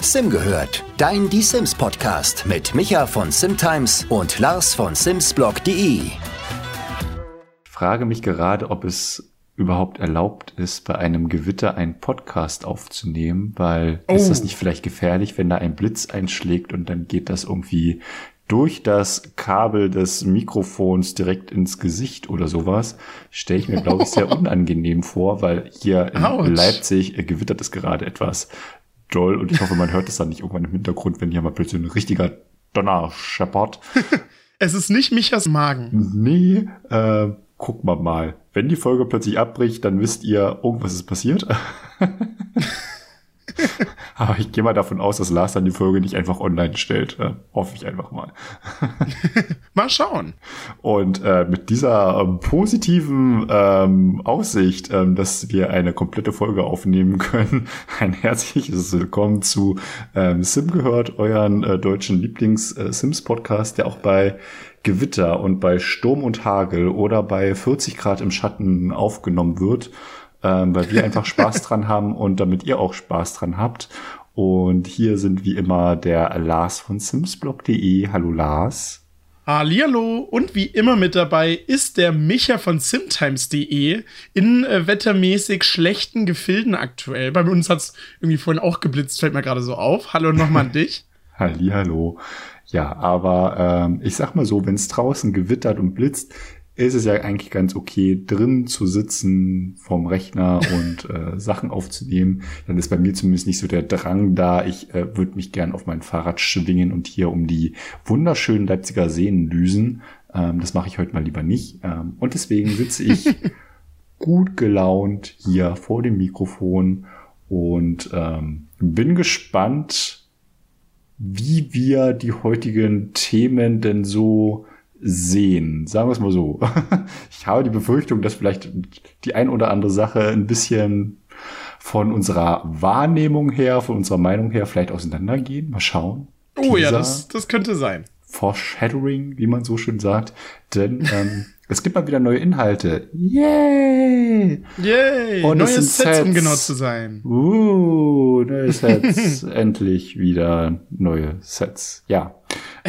Sim gehört, dein Die Sims Podcast mit Micha von Simtimes und Lars von Simsblog.de. Ich frage mich gerade, ob es überhaupt erlaubt ist, bei einem Gewitter einen Podcast aufzunehmen, weil oh. ist das nicht vielleicht gefährlich, wenn da ein Blitz einschlägt und dann geht das irgendwie durch das Kabel des Mikrofons direkt ins Gesicht oder sowas, stelle ich mir, glaube ich, sehr unangenehm vor, weil hier in Ouch. Leipzig äh, gewittert es gerade etwas doll und ich hoffe, man hört es dann nicht irgendwann im Hintergrund, wenn hier mal plötzlich ein richtiger Donner scheppert. es ist nicht Michas Magen. Nee, äh, guck mal mal. Wenn die Folge plötzlich abbricht, dann wisst ihr, irgendwas ist passiert. Aber ich gehe mal davon aus, dass Lars dann die Folge nicht einfach online stellt. Äh, hoffe ich einfach mal. mal schauen. Und äh, mit dieser ähm, positiven ähm, Aussicht, ähm, dass wir eine komplette Folge aufnehmen können, ein herzliches Willkommen zu ähm, Sim gehört, euren äh, deutschen Lieblings-Sims-Podcast, der auch bei Gewitter und bei Sturm und Hagel oder bei 40 Grad im Schatten aufgenommen wird ähm, weil wir einfach Spaß dran haben und damit ihr auch Spaß dran habt. Und hier sind wie immer der Lars von simsblog.de. Hallo Lars. Hallihallo und wie immer mit dabei ist der Micha von simtimes.de in äh, wettermäßig schlechten Gefilden aktuell. Bei uns hat es irgendwie vorhin auch geblitzt, fällt mir gerade so auf. Hallo nochmal an dich. Hallihallo. Ja, aber ähm, ich sag mal so, wenn es draußen gewittert und blitzt, ist es ja eigentlich ganz okay, drin zu sitzen vom Rechner und äh, Sachen aufzunehmen. Dann ist bei mir zumindest nicht so der Drang da. Ich äh, würde mich gern auf mein Fahrrad schwingen und hier um die wunderschönen Leipziger Seen düsen. Ähm, das mache ich heute mal lieber nicht. Ähm, und deswegen sitze ich gut gelaunt hier vor dem Mikrofon und ähm, bin gespannt, wie wir die heutigen Themen denn so sehen. Sagen wir es mal so. Ich habe die Befürchtung, dass vielleicht die ein oder andere Sache ein bisschen von unserer Wahrnehmung her, von unserer Meinung her vielleicht auseinandergehen. Mal schauen. Oh Teaser, ja, das, das könnte sein. Foreshadowing, wie man so schön sagt. Denn ähm, es gibt mal wieder neue Inhalte. Yay! Yay! Und neue Sets, Sets, um genau zu sein. Uh, neue Sets. Endlich wieder neue Sets. Ja.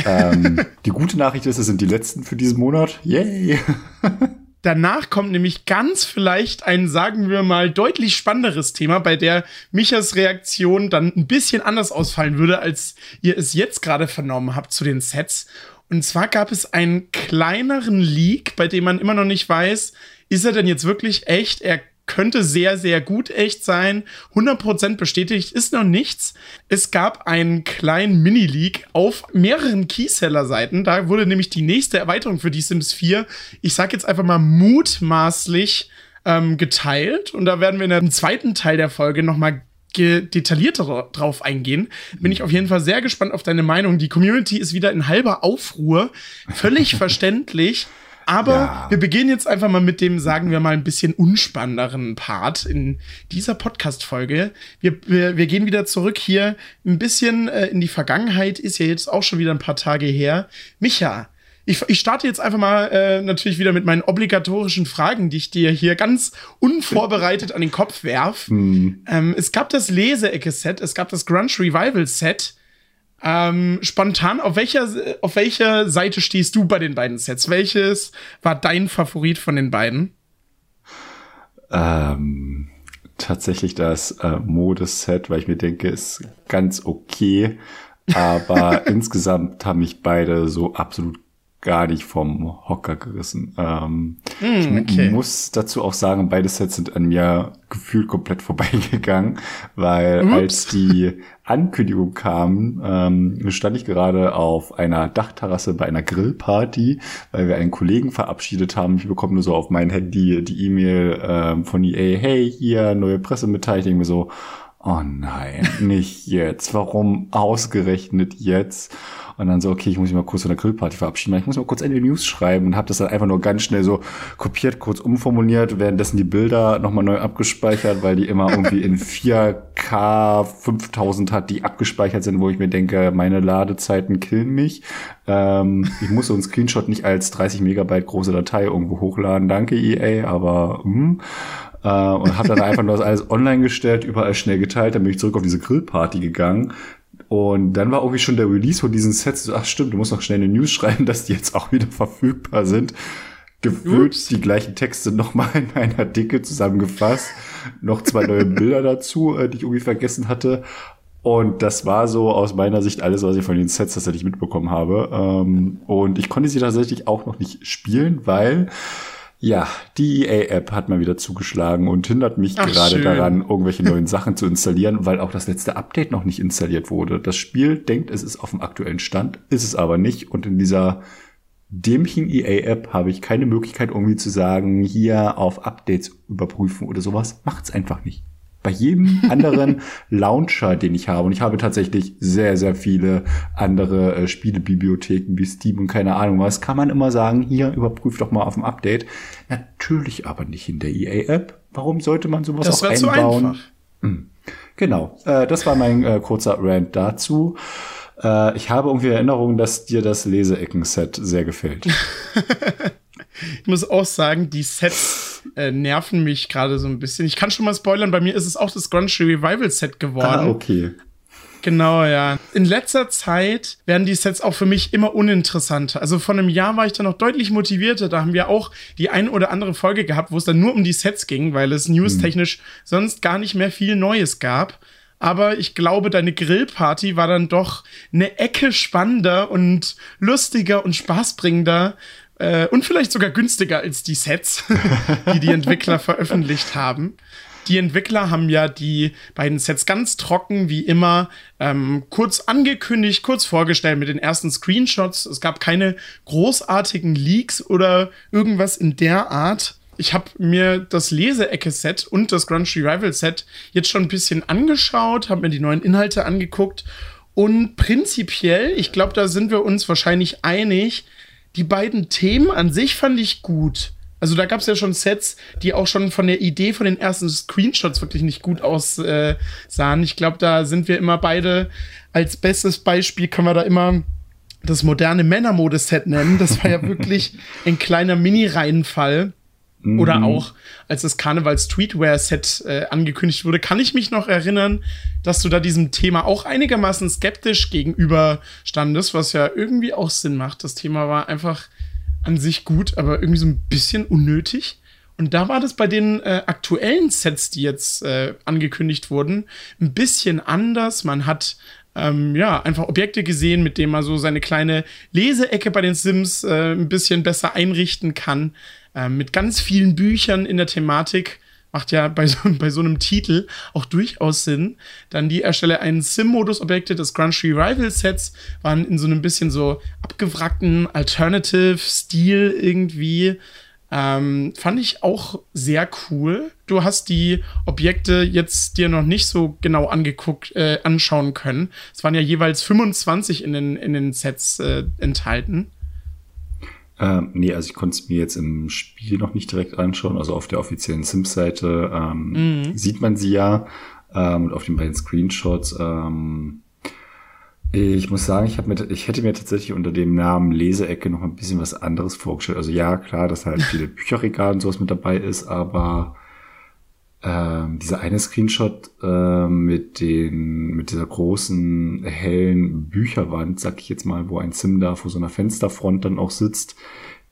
Ähm, die gute Nachricht ist, es sind die letzten für diesen Monat. Yay! Danach kommt nämlich ganz vielleicht ein, sagen wir mal, deutlich spannenderes Thema, bei der Michas Reaktion dann ein bisschen anders ausfallen würde, als ihr es jetzt gerade vernommen habt zu den Sets. Und zwar gab es einen kleineren Leak, bei dem man immer noch nicht weiß, ist er denn jetzt wirklich echt? Er könnte sehr, sehr gut echt sein. 100% bestätigt ist noch nichts. Es gab einen kleinen Mini-Leak auf mehreren Keyseller-Seiten. Da wurde nämlich die nächste Erweiterung für die Sims 4, ich sag jetzt einfach mal mutmaßlich, ähm, geteilt. Und da werden wir in einem zweiten Teil der Folge nochmal detaillierter drauf eingehen. Bin ich auf jeden Fall sehr gespannt auf deine Meinung. Die Community ist wieder in halber Aufruhr. Völlig verständlich. Aber ja. wir beginnen jetzt einfach mal mit dem, sagen wir mal, ein bisschen unspannenderen Part in dieser Podcast-Folge. Wir, wir, wir gehen wieder zurück hier ein bisschen äh, in die Vergangenheit, ist ja jetzt auch schon wieder ein paar Tage her. Micha, ich, ich starte jetzt einfach mal äh, natürlich wieder mit meinen obligatorischen Fragen, die ich dir hier ganz unvorbereitet an den Kopf werf. Mhm. Ähm, es gab das Leseecke-Set, es gab das Grunge Revival-Set. Ähm, spontan, auf welcher, auf welcher Seite stehst du bei den beiden Sets? Welches war dein Favorit von den beiden? Ähm, tatsächlich das äh, Modeset, weil ich mir denke, ist ganz okay. Aber insgesamt haben mich beide so absolut gar nicht vom Hocker gerissen. Ähm, mm, okay. Ich muss dazu auch sagen, beide Sets sind an mir gefühlt komplett vorbeigegangen, weil Ups. als die Ankündigung kam, ähm, stand ich gerade auf einer Dachterrasse bei einer Grillparty, weil wir einen Kollegen verabschiedet haben. Ich bekomme nur so auf mein Handy die E-Mail ähm, von EA, hey, hier, neue Pressemitteilung. Ich denke mir so, oh nein, nicht jetzt. Warum ausgerechnet jetzt? Und dann so, okay, ich muss mich mal kurz von der Grillparty verabschieden. Ich muss mal kurz eine News schreiben und habe das dann einfach nur ganz schnell so kopiert, kurz umformuliert, währenddessen die Bilder nochmal neu abgespeichert, weil die immer irgendwie in 4K 5000 hat, die abgespeichert sind, wo ich mir denke, meine Ladezeiten killen mich. Ähm, ich muss so einen Screenshot nicht als 30 Megabyte große Datei irgendwo hochladen. Danke EA, aber hm. Äh, und habe dann einfach nur das alles online gestellt, überall schnell geteilt. Dann bin ich zurück auf diese Grillparty gegangen. Und dann war irgendwie schon der Release von diesen Sets. Ach stimmt, du musst noch schnell eine News schreiben, dass die jetzt auch wieder verfügbar sind. Gefühlt die gleichen Texte nochmal in einen Artikel zusammengefasst. noch zwei neue Bilder dazu, äh, die ich irgendwie vergessen hatte. Und das war so aus meiner Sicht alles, was ich von den Sets tatsächlich mitbekommen habe. Ähm, und ich konnte sie tatsächlich auch noch nicht spielen, weil ja, die EA-App hat mal wieder zugeschlagen und hindert mich Ach, gerade schön. daran, irgendwelche neuen Sachen zu installieren, weil auch das letzte Update noch nicht installiert wurde. Das Spiel denkt, es ist auf dem aktuellen Stand, ist es aber nicht. Und in dieser dämlichen EA-App habe ich keine Möglichkeit, irgendwie zu sagen, hier auf Updates überprüfen oder sowas. Macht's einfach nicht bei jedem anderen Launcher, den ich habe, und ich habe tatsächlich sehr, sehr viele andere äh, Spielebibliotheken wie Steam und keine Ahnung was, kann man immer sagen, hier überprüft doch mal auf dem Update. Natürlich aber nicht in der EA-App. Warum sollte man sowas das auch einbauen? Zu hm. Genau, äh, das war mein äh, kurzer Rant dazu. Äh, ich habe irgendwie Erinnerung, dass dir das Leseecken-Set sehr gefällt. ich muss auch sagen, die Sets äh, nerven mich gerade so ein bisschen. Ich kann schon mal spoilern, bei mir ist es auch das Grunge Revival Set geworden. Ah, okay. Genau, ja. In letzter Zeit werden die Sets auch für mich immer uninteressanter. Also vor einem Jahr war ich da noch deutlich motivierter. Da haben wir auch die ein oder andere Folge gehabt, wo es dann nur um die Sets ging, weil es newstechnisch mhm. sonst gar nicht mehr viel Neues gab. Aber ich glaube, deine Grillparty war dann doch eine Ecke spannender und lustiger und spaßbringender äh, und vielleicht sogar günstiger als die Sets, die die Entwickler veröffentlicht haben. Die Entwickler haben ja die beiden Sets ganz trocken, wie immer, ähm, kurz angekündigt, kurz vorgestellt mit den ersten Screenshots. Es gab keine großartigen Leaks oder irgendwas in der Art. Ich habe mir das Leseecke-Set und das Grunge Revival-Set jetzt schon ein bisschen angeschaut, habe mir die neuen Inhalte angeguckt und prinzipiell, ich glaube, da sind wir uns wahrscheinlich einig, die beiden Themen an sich fand ich gut. Also da gab es ja schon Sets, die auch schon von der Idee von den ersten Screenshots wirklich nicht gut aussahen. Äh, ich glaube, da sind wir immer beide als bestes Beispiel können wir da immer das moderne Männermode-Set nennen. Das war ja wirklich ein kleiner Mini-Reihenfall. Mhm. Oder auch, als das Karneval-Streetwear-Set äh, angekündigt wurde, kann ich mich noch erinnern, dass du da diesem Thema auch einigermaßen skeptisch gegenüber standest, was ja irgendwie auch Sinn macht. Das Thema war einfach an sich gut, aber irgendwie so ein bisschen unnötig. Und da war das bei den äh, aktuellen Sets, die jetzt äh, angekündigt wurden, ein bisschen anders. Man hat ähm, ja einfach Objekte gesehen, mit denen man so seine kleine Leseecke bei den Sims äh, ein bisschen besser einrichten kann äh, mit ganz vielen Büchern in der Thematik. Macht ja bei so, bei so einem Titel auch durchaus Sinn. Dann die Erstelle eines Sim-Modus-Objekte des Grunge Revival-Sets waren in so einem bisschen so abgewrackten Alternative-Stil irgendwie. Ähm, fand ich auch sehr cool. Du hast die Objekte jetzt dir noch nicht so genau angeguckt, äh, anschauen können. Es waren ja jeweils 25 in den, in den Sets äh, enthalten. Ähm, nee, also ich konnte es mir jetzt im Spiel noch nicht direkt anschauen. Also auf der offiziellen Sims-Seite ähm, mhm. sieht man sie ja. Ähm, und auf den beiden Screenshots. Ähm, ich muss sagen, ich, hab mir, ich hätte mir tatsächlich unter dem Namen Leseecke noch ein bisschen was anderes vorgestellt. Also ja, klar, dass halt viele Bücherregale und sowas mit dabei ist, aber ähm, dieser eine Screenshot ähm, mit den mit dieser großen hellen Bücherwand, sag ich jetzt mal, wo ein Sim da vor so einer Fensterfront dann auch sitzt,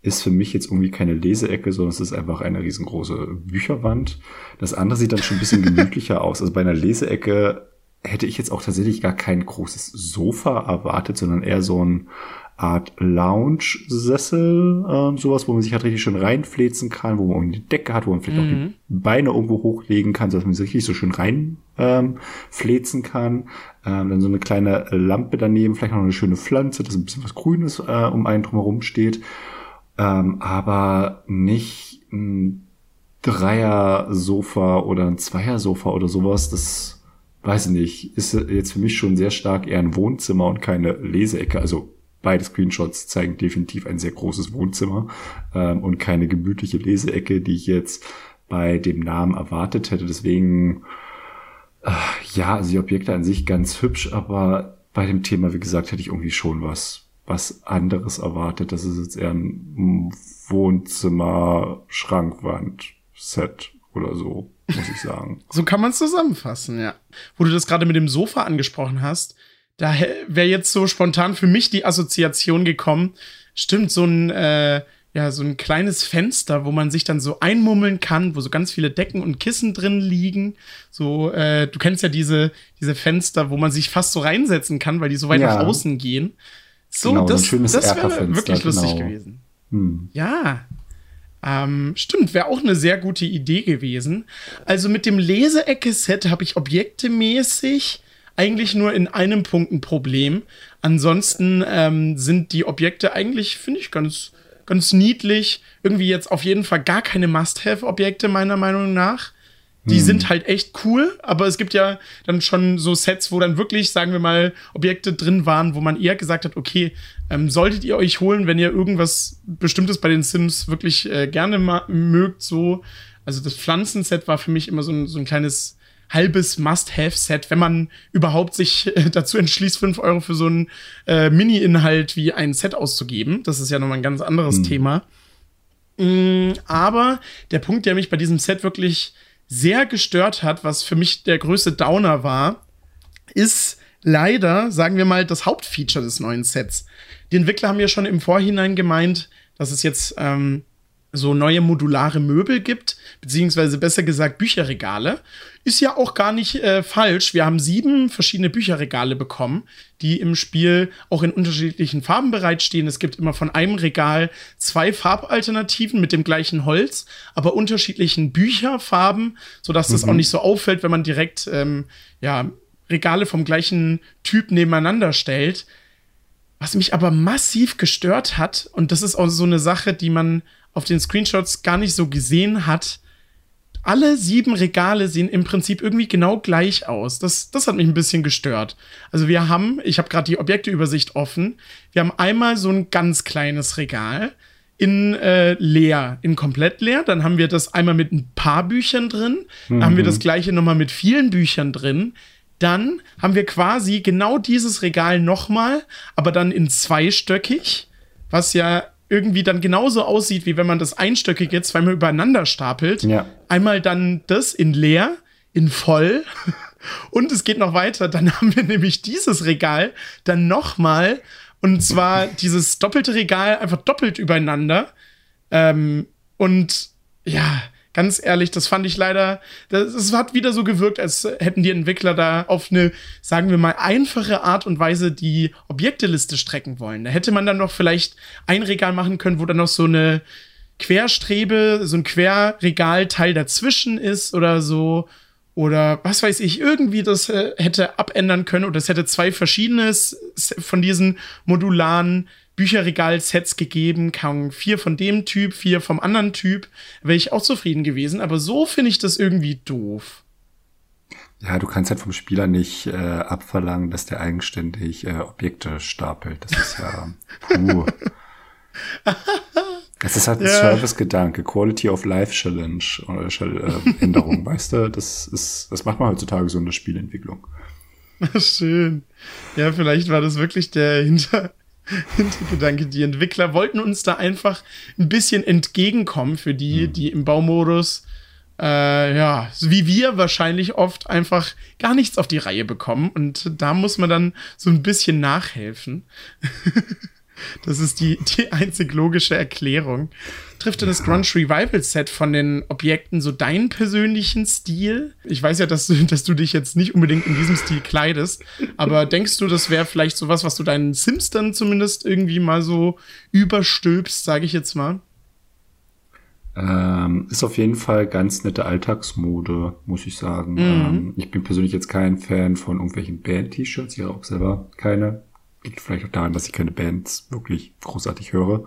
ist für mich jetzt irgendwie keine Leseecke, sondern es ist einfach eine riesengroße Bücherwand. Das andere sieht dann schon ein bisschen gemütlicher aus. Also bei einer Leseecke hätte ich jetzt auch tatsächlich gar kein großes Sofa erwartet, sondern eher so ein Art Lounge-Sessel, äh, sowas, wo man sich halt richtig schön reinfläzen kann, wo man eine Decke hat, wo man vielleicht mhm. auch die mhm. Beine irgendwo hochlegen kann, sodass man sich richtig so schön reinfläzen ähm, kann. Ähm, dann so eine kleine Lampe daneben, vielleicht noch eine schöne Pflanze, dass ein bisschen was Grünes äh, um einen drumherum steht. Ähm, aber nicht ein Dreier-Sofa oder ein Zweier-Sofa oder sowas. Das weiß ich nicht, ist jetzt für mich schon sehr stark eher ein Wohnzimmer und keine Leseecke. Also Beide Screenshots zeigen definitiv ein sehr großes Wohnzimmer ähm, und keine gemütliche Leseecke, die ich jetzt bei dem Namen erwartet hätte. Deswegen, äh, ja, also die Objekte an sich ganz hübsch, aber bei dem Thema, wie gesagt, hätte ich irgendwie schon was, was anderes erwartet. Das ist jetzt eher ein Wohnzimmer, Schrankwand, Set oder so, muss ich sagen. so kann man es zusammenfassen, ja. Wo du das gerade mit dem Sofa angesprochen hast, da wäre jetzt so spontan für mich die Assoziation gekommen. Stimmt, so ein, äh, ja, so ein kleines Fenster, wo man sich dann so einmummeln kann, wo so ganz viele Decken und Kissen drin liegen. So, äh, du kennst ja diese, diese Fenster, wo man sich fast so reinsetzen kann, weil die so weit ja. nach außen gehen. So, genau, das, so das wäre wirklich genau. lustig gewesen. Hm. Ja. Ähm, stimmt, wäre auch eine sehr gute Idee gewesen. Also mit dem Leseecke-Set habe ich objektemäßig eigentlich nur in einem Punkt ein Problem. Ansonsten ähm, sind die Objekte eigentlich, finde ich, ganz, ganz niedlich. Irgendwie jetzt auf jeden Fall gar keine Must-Have-Objekte, meiner Meinung nach. Die hm. sind halt echt cool, aber es gibt ja dann schon so Sets, wo dann wirklich, sagen wir mal, Objekte drin waren, wo man eher gesagt hat, okay, ähm, solltet ihr euch holen, wenn ihr irgendwas Bestimmtes bei den Sims wirklich äh, gerne mögt, so. Also das Pflanzenset war für mich immer so ein, so ein kleines halbes Must-Have-Set, wenn man überhaupt sich äh, dazu entschließt, fünf Euro für so einen äh, Mini-Inhalt wie ein Set auszugeben. Das ist ja nochmal ein ganz anderes mhm. Thema. Mm, aber der Punkt, der mich bei diesem Set wirklich sehr gestört hat, was für mich der größte Downer war, ist leider, sagen wir mal, das Hauptfeature des neuen Sets. Die Entwickler haben ja schon im Vorhinein gemeint, dass es jetzt ähm, so neue modulare Möbel gibt, beziehungsweise besser gesagt Bücherregale. Ist ja auch gar nicht äh, falsch. Wir haben sieben verschiedene Bücherregale bekommen, die im Spiel auch in unterschiedlichen Farben bereitstehen. Es gibt immer von einem Regal zwei Farbalternativen mit dem gleichen Holz, aber unterschiedlichen Bücherfarben, sodass mhm. das auch nicht so auffällt, wenn man direkt ähm, ja, Regale vom gleichen Typ nebeneinander stellt. Was mich aber massiv gestört hat, und das ist auch so eine Sache, die man auf den Screenshots gar nicht so gesehen hat, alle sieben Regale sehen im Prinzip irgendwie genau gleich aus. Das, das hat mich ein bisschen gestört. Also wir haben, ich habe gerade die Objekteübersicht offen, wir haben einmal so ein ganz kleines Regal in äh, leer, in komplett leer. Dann haben wir das einmal mit ein paar Büchern drin. Mhm. Dann haben wir mhm. das gleiche nochmal mit vielen Büchern drin. Dann haben wir quasi genau dieses Regal nochmal, aber dann in zweistöckig, was ja irgendwie dann genauso aussieht, wie wenn man das einstöckige zweimal übereinander stapelt. Ja. Einmal dann das in leer, in voll. Und es geht noch weiter. Dann haben wir nämlich dieses Regal dann nochmal. Und zwar dieses doppelte Regal einfach doppelt übereinander. Ähm, und ja, ganz ehrlich, das fand ich leider, das, hat wieder so gewirkt, als hätten die Entwickler da auf eine, sagen wir mal, einfache Art und Weise die Objekteliste strecken wollen. Da hätte man dann noch vielleicht ein Regal machen können, wo dann noch so eine Querstrebe, so ein Querregalteil dazwischen ist oder so. Oder was weiß ich, irgendwie das äh, hätte abändern können oder es hätte zwei verschiedene von diesen modularen Bücherregal-Sets gegeben, kann vier von dem Typ, vier vom anderen Typ, wäre ich auch zufrieden gewesen. Aber so finde ich das irgendwie doof. Ja, du kannst halt vom Spieler nicht äh, abverlangen, dass der eigenständig äh, Objekte stapelt. Das ist ja puh. Das ist halt ein ja. Service-Gedanke, Quality of Life Challenge oder äh, Änderung, weißt du? Das ist, das macht man heutzutage so in der Spielentwicklung. Schön. Ja, vielleicht war das wirklich der Hinter Hintergedanke. Die Entwickler wollten uns da einfach ein bisschen entgegenkommen für die, mhm. die im Baumodus, äh, ja, wie wir wahrscheinlich oft einfach gar nichts auf die Reihe bekommen. Und da muss man dann so ein bisschen nachhelfen. Das ist die, die einzig logische Erklärung. Trifft denn das Grunge Revival Set von den Objekten so deinen persönlichen Stil? Ich weiß ja, dass du, dass du dich jetzt nicht unbedingt in diesem Stil kleidest, aber denkst du, das wäre vielleicht sowas, was du deinen Sims dann zumindest irgendwie mal so überstülpst, sage ich jetzt mal? Ähm, ist auf jeden Fall ganz nette Alltagsmode, muss ich sagen. Mhm. Ähm, ich bin persönlich jetzt kein Fan von irgendwelchen Band-T-Shirts, ich habe auch selber keine liegt vielleicht auch daran, dass ich keine Bands wirklich großartig höre.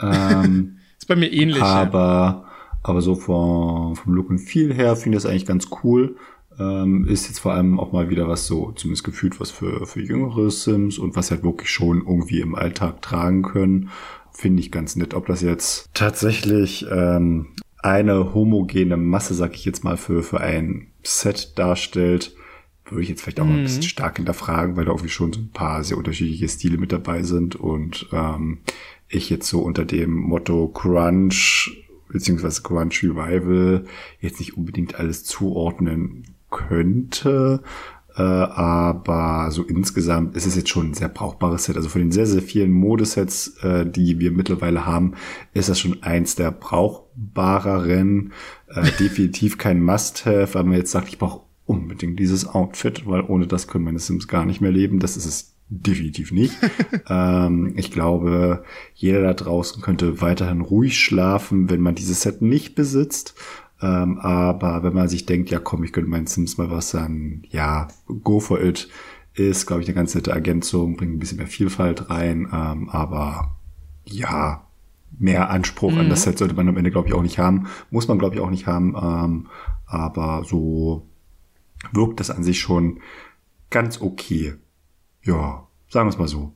Ähm, ist bei mir ähnlich. Aber, ja. aber so vom, vom Look und Feel her finde ich das eigentlich ganz cool. Ähm, ist jetzt vor allem auch mal wieder was so, zumindest gefühlt was für, für jüngere Sims und was halt wirklich schon irgendwie im Alltag tragen können. Finde ich ganz nett. Ob das jetzt tatsächlich ähm, eine homogene Masse, sag ich jetzt mal, für, für ein Set darstellt, würde ich jetzt vielleicht auch mhm. ein bisschen mhm. stark hinterfragen, weil da irgendwie schon so ein paar sehr unterschiedliche Stile mit dabei sind und ähm, ich jetzt so unter dem Motto Crunch beziehungsweise Crunch Revival jetzt nicht unbedingt alles zuordnen könnte. Äh, aber so insgesamt ist es jetzt schon ein sehr brauchbares Set. Also von den sehr, sehr vielen Modesets, äh, die wir mittlerweile haben, ist das schon eins der brauchbareren. Äh, definitiv kein Must-Have, weil man jetzt sagt, ich brauche unbedingt dieses Outfit, weil ohne das können meine Sims gar nicht mehr leben. Das ist es definitiv nicht. ähm, ich glaube, jeder da draußen könnte weiterhin ruhig schlafen, wenn man dieses Set nicht besitzt. Ähm, aber wenn man sich denkt, ja komm, ich könnte meinen Sims mal was sagen, ja, go for it, ist, glaube ich, eine ganz nette Ergänzung, bringt ein bisschen mehr Vielfalt rein, ähm, aber ja, mehr Anspruch mhm. an das mhm. Set sollte man am Ende, glaube ich, auch nicht haben. Muss man, glaube ich, auch nicht haben. Ähm, aber so wirkt das an sich schon ganz okay. Ja, sagen wir es mal so.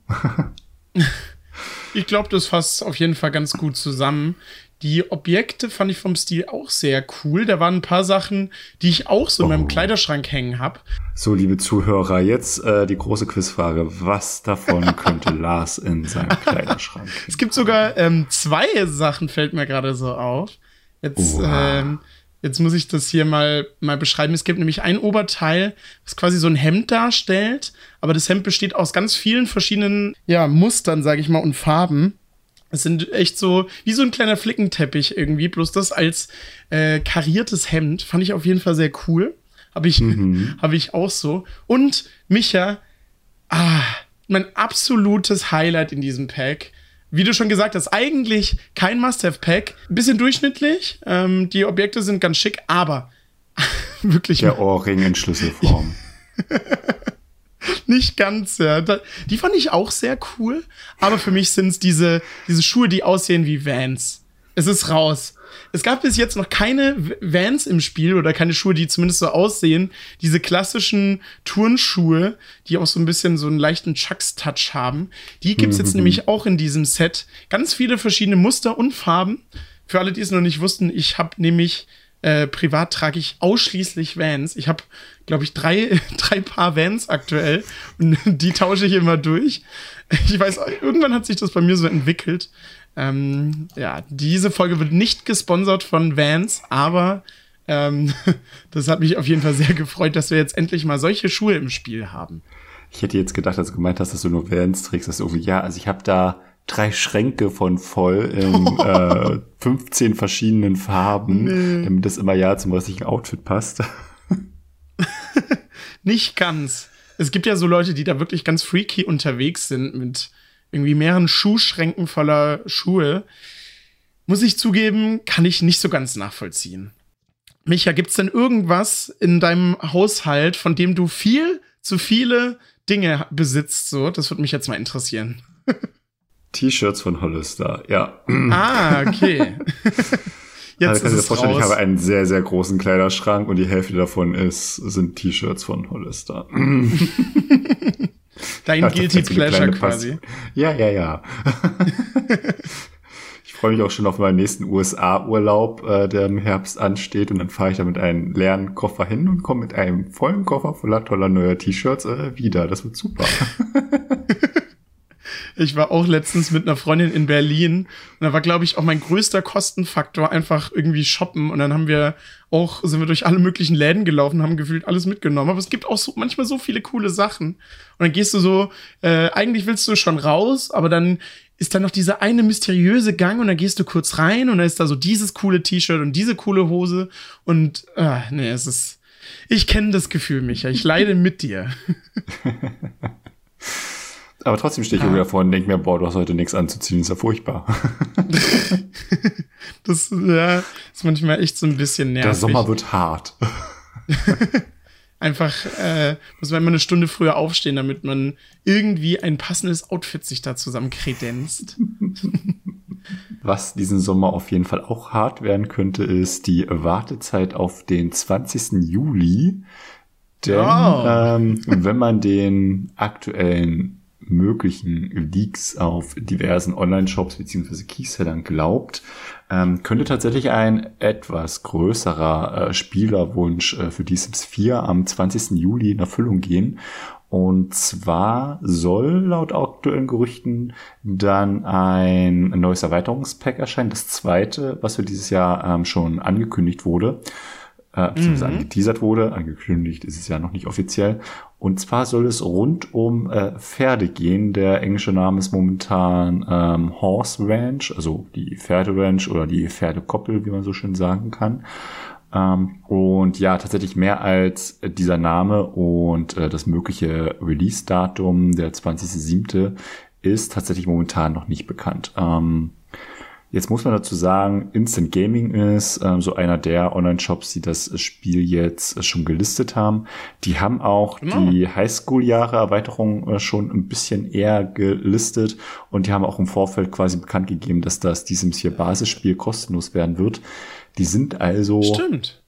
ich glaube, das fasst auf jeden Fall ganz gut zusammen. Die Objekte fand ich vom Stil auch sehr cool. Da waren ein paar Sachen, die ich auch so oh. in meinem oh. Kleiderschrank hängen habe. So, liebe Zuhörer, jetzt äh, die große Quizfrage. Was davon könnte Lars in seinem Kleiderschrank? Hängen? Es gibt sogar ähm, zwei Sachen, fällt mir gerade so auf. Jetzt, ähm, jetzt muss ich das hier mal, mal beschreiben. Es gibt nämlich ein Oberteil, was quasi so ein Hemd darstellt. Aber das Hemd besteht aus ganz vielen verschiedenen ja, Mustern, sage ich mal, und Farben. Es sind echt so wie so ein kleiner Flickenteppich irgendwie, bloß das als äh, kariertes Hemd. Fand ich auf jeden Fall sehr cool. Habe ich, mhm. hab ich auch so. Und Micha, ah, mein absolutes Highlight in diesem Pack. Wie du schon gesagt hast, eigentlich kein Must-Have-Pack. Bisschen durchschnittlich. Ähm, die Objekte sind ganz schick, aber wirklich. Der Ohrring in Schlüsselform. Nicht ganz, ja. die fand ich auch sehr cool. Aber für mich sind es diese, diese Schuhe, die aussehen wie Vans. Es ist raus. Es gab bis jetzt noch keine Vans im Spiel oder keine Schuhe, die zumindest so aussehen. Diese klassischen Turnschuhe, die auch so ein bisschen so einen leichten Chucks-Touch haben. Die gibt's jetzt mhm. nämlich auch in diesem Set. Ganz viele verschiedene Muster und Farben. Für alle, die es noch nicht wussten, ich habe nämlich äh, privat trage ich ausschließlich Vans. Ich habe, glaube ich, drei, drei Paar Vans aktuell und die tausche ich immer durch. Ich weiß, irgendwann hat sich das bei mir so entwickelt. Ähm, ja, diese Folge wird nicht gesponsert von Vans, aber ähm, das hat mich auf jeden Fall sehr gefreut, dass wir jetzt endlich mal solche Schuhe im Spiel haben. Ich hätte jetzt gedacht, als du gemeint hast, dass du nur Vans trägst, dass du irgendwie, ja, also ich habe da drei Schränke von voll in äh, 15 verschiedenen Farben, nee. damit das immer ja zum restlichen Outfit passt. Nicht ganz. Es gibt ja so Leute, die da wirklich ganz freaky unterwegs sind mit irgendwie mehreren Schuhschränken voller Schuhe. Muss ich zugeben, kann ich nicht so ganz nachvollziehen. Micha, gibt's denn irgendwas in deinem Haushalt, von dem du viel zu viele Dinge besitzt? So, das würde mich jetzt mal interessieren. T-Shirts von Hollister, ja. Ah, okay. Jetzt also, ist es raus. ich habe einen sehr, sehr großen Kleiderschrank und die Hälfte davon ist, sind T-Shirts von Hollister. Dein ja, Guilty Pleasure quasi. Ja, ja, ja. ich freue mich auch schon auf meinen nächsten USA-Urlaub, äh, der im Herbst ansteht. Und dann fahre ich da mit einem leeren Koffer hin und komme mit einem vollen Koffer voller toller neuer T-Shirts äh, wieder. Das wird super. Ich war auch letztens mit einer Freundin in Berlin und da war, glaube ich, auch mein größter Kostenfaktor einfach irgendwie shoppen. Und dann haben wir auch, sind wir durch alle möglichen Läden gelaufen, haben gefühlt alles mitgenommen. Aber es gibt auch so manchmal so viele coole Sachen. Und dann gehst du so, äh, eigentlich willst du schon raus, aber dann ist da noch dieser eine mysteriöse Gang und dann gehst du kurz rein und dann ist da so dieses coole T-Shirt und diese coole Hose und äh, nee, es ist. Ich kenne das Gefühl, Micha. Ich leide mit dir. Aber trotzdem stehe ich ah. wieder vor und denke mir, boah, du hast heute nichts anzuziehen, ist ja furchtbar. das ja, ist manchmal echt so ein bisschen nervig. Der Sommer wird hart. Einfach äh, muss man immer eine Stunde früher aufstehen, damit man irgendwie ein passendes Outfit sich da zusammen kredenzt. Was diesen Sommer auf jeden Fall auch hart werden könnte, ist die Wartezeit auf den 20. Juli. Denn oh. ähm, wenn man den aktuellen möglichen Leaks auf diversen Online-Shops beziehungsweise Keysellern glaubt, ähm, könnte tatsächlich ein etwas größerer äh, Spielerwunsch äh, für die Sims 4 am 20. Juli in Erfüllung gehen. Und zwar soll laut aktuellen Gerüchten dann ein neues Erweiterungspack erscheinen, das zweite, was für dieses Jahr ähm, schon angekündigt wurde, äh, beziehungsweise mhm. angeteasert wurde. Angekündigt ist es ja noch nicht offiziell. Und zwar soll es rund um äh, Pferde gehen. Der englische Name ist momentan ähm, Horse Ranch, also die Pferderanch oder die Pferdekoppel, wie man so schön sagen kann. Ähm, und ja, tatsächlich mehr als dieser Name und äh, das mögliche Release-Datum, der 20.07., ist tatsächlich momentan noch nicht bekannt. Ähm, Jetzt muss man dazu sagen, Instant Gaming ist ähm, so einer der Online-Shops, die das Spiel jetzt schon gelistet haben. Die haben auch genau. die Highschool-Jahre-Erweiterung äh, schon ein bisschen eher gelistet und die haben auch im Vorfeld quasi bekannt gegeben, dass das die Sims 4 Basisspiel kostenlos werden wird. Die sind also Stimmt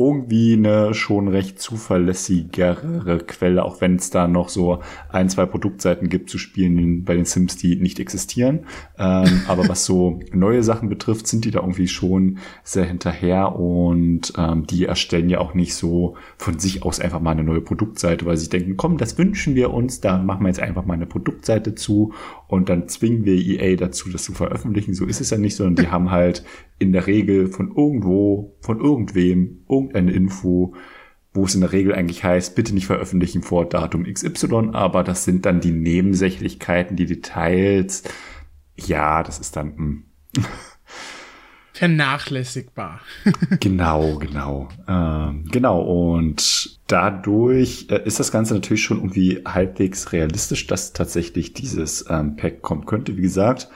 irgendwie eine schon recht zuverlässigere Quelle, auch wenn es da noch so ein, zwei Produktseiten gibt zu spielen bei den Sims, die nicht existieren. Ähm, aber was so neue Sachen betrifft, sind die da irgendwie schon sehr hinterher und ähm, die erstellen ja auch nicht so von sich aus einfach mal eine neue Produktseite, weil sie denken, komm, das wünschen wir uns, da machen wir jetzt einfach mal eine Produktseite zu und dann zwingen wir EA dazu, das zu veröffentlichen. So ist es ja nicht, sondern die haben halt in der Regel von irgendwo, von irgendwem, irgendeine Info, wo es in der Regel eigentlich heißt, bitte nicht veröffentlichen vor Datum XY, aber das sind dann die Nebensächlichkeiten, die Details. Ja, das ist dann. Mh. Hm. Vernachlässigbar. genau, genau. Ähm, genau, und dadurch äh, ist das Ganze natürlich schon irgendwie halbwegs realistisch, dass tatsächlich dieses ähm, Pack kommen könnte. Wie gesagt,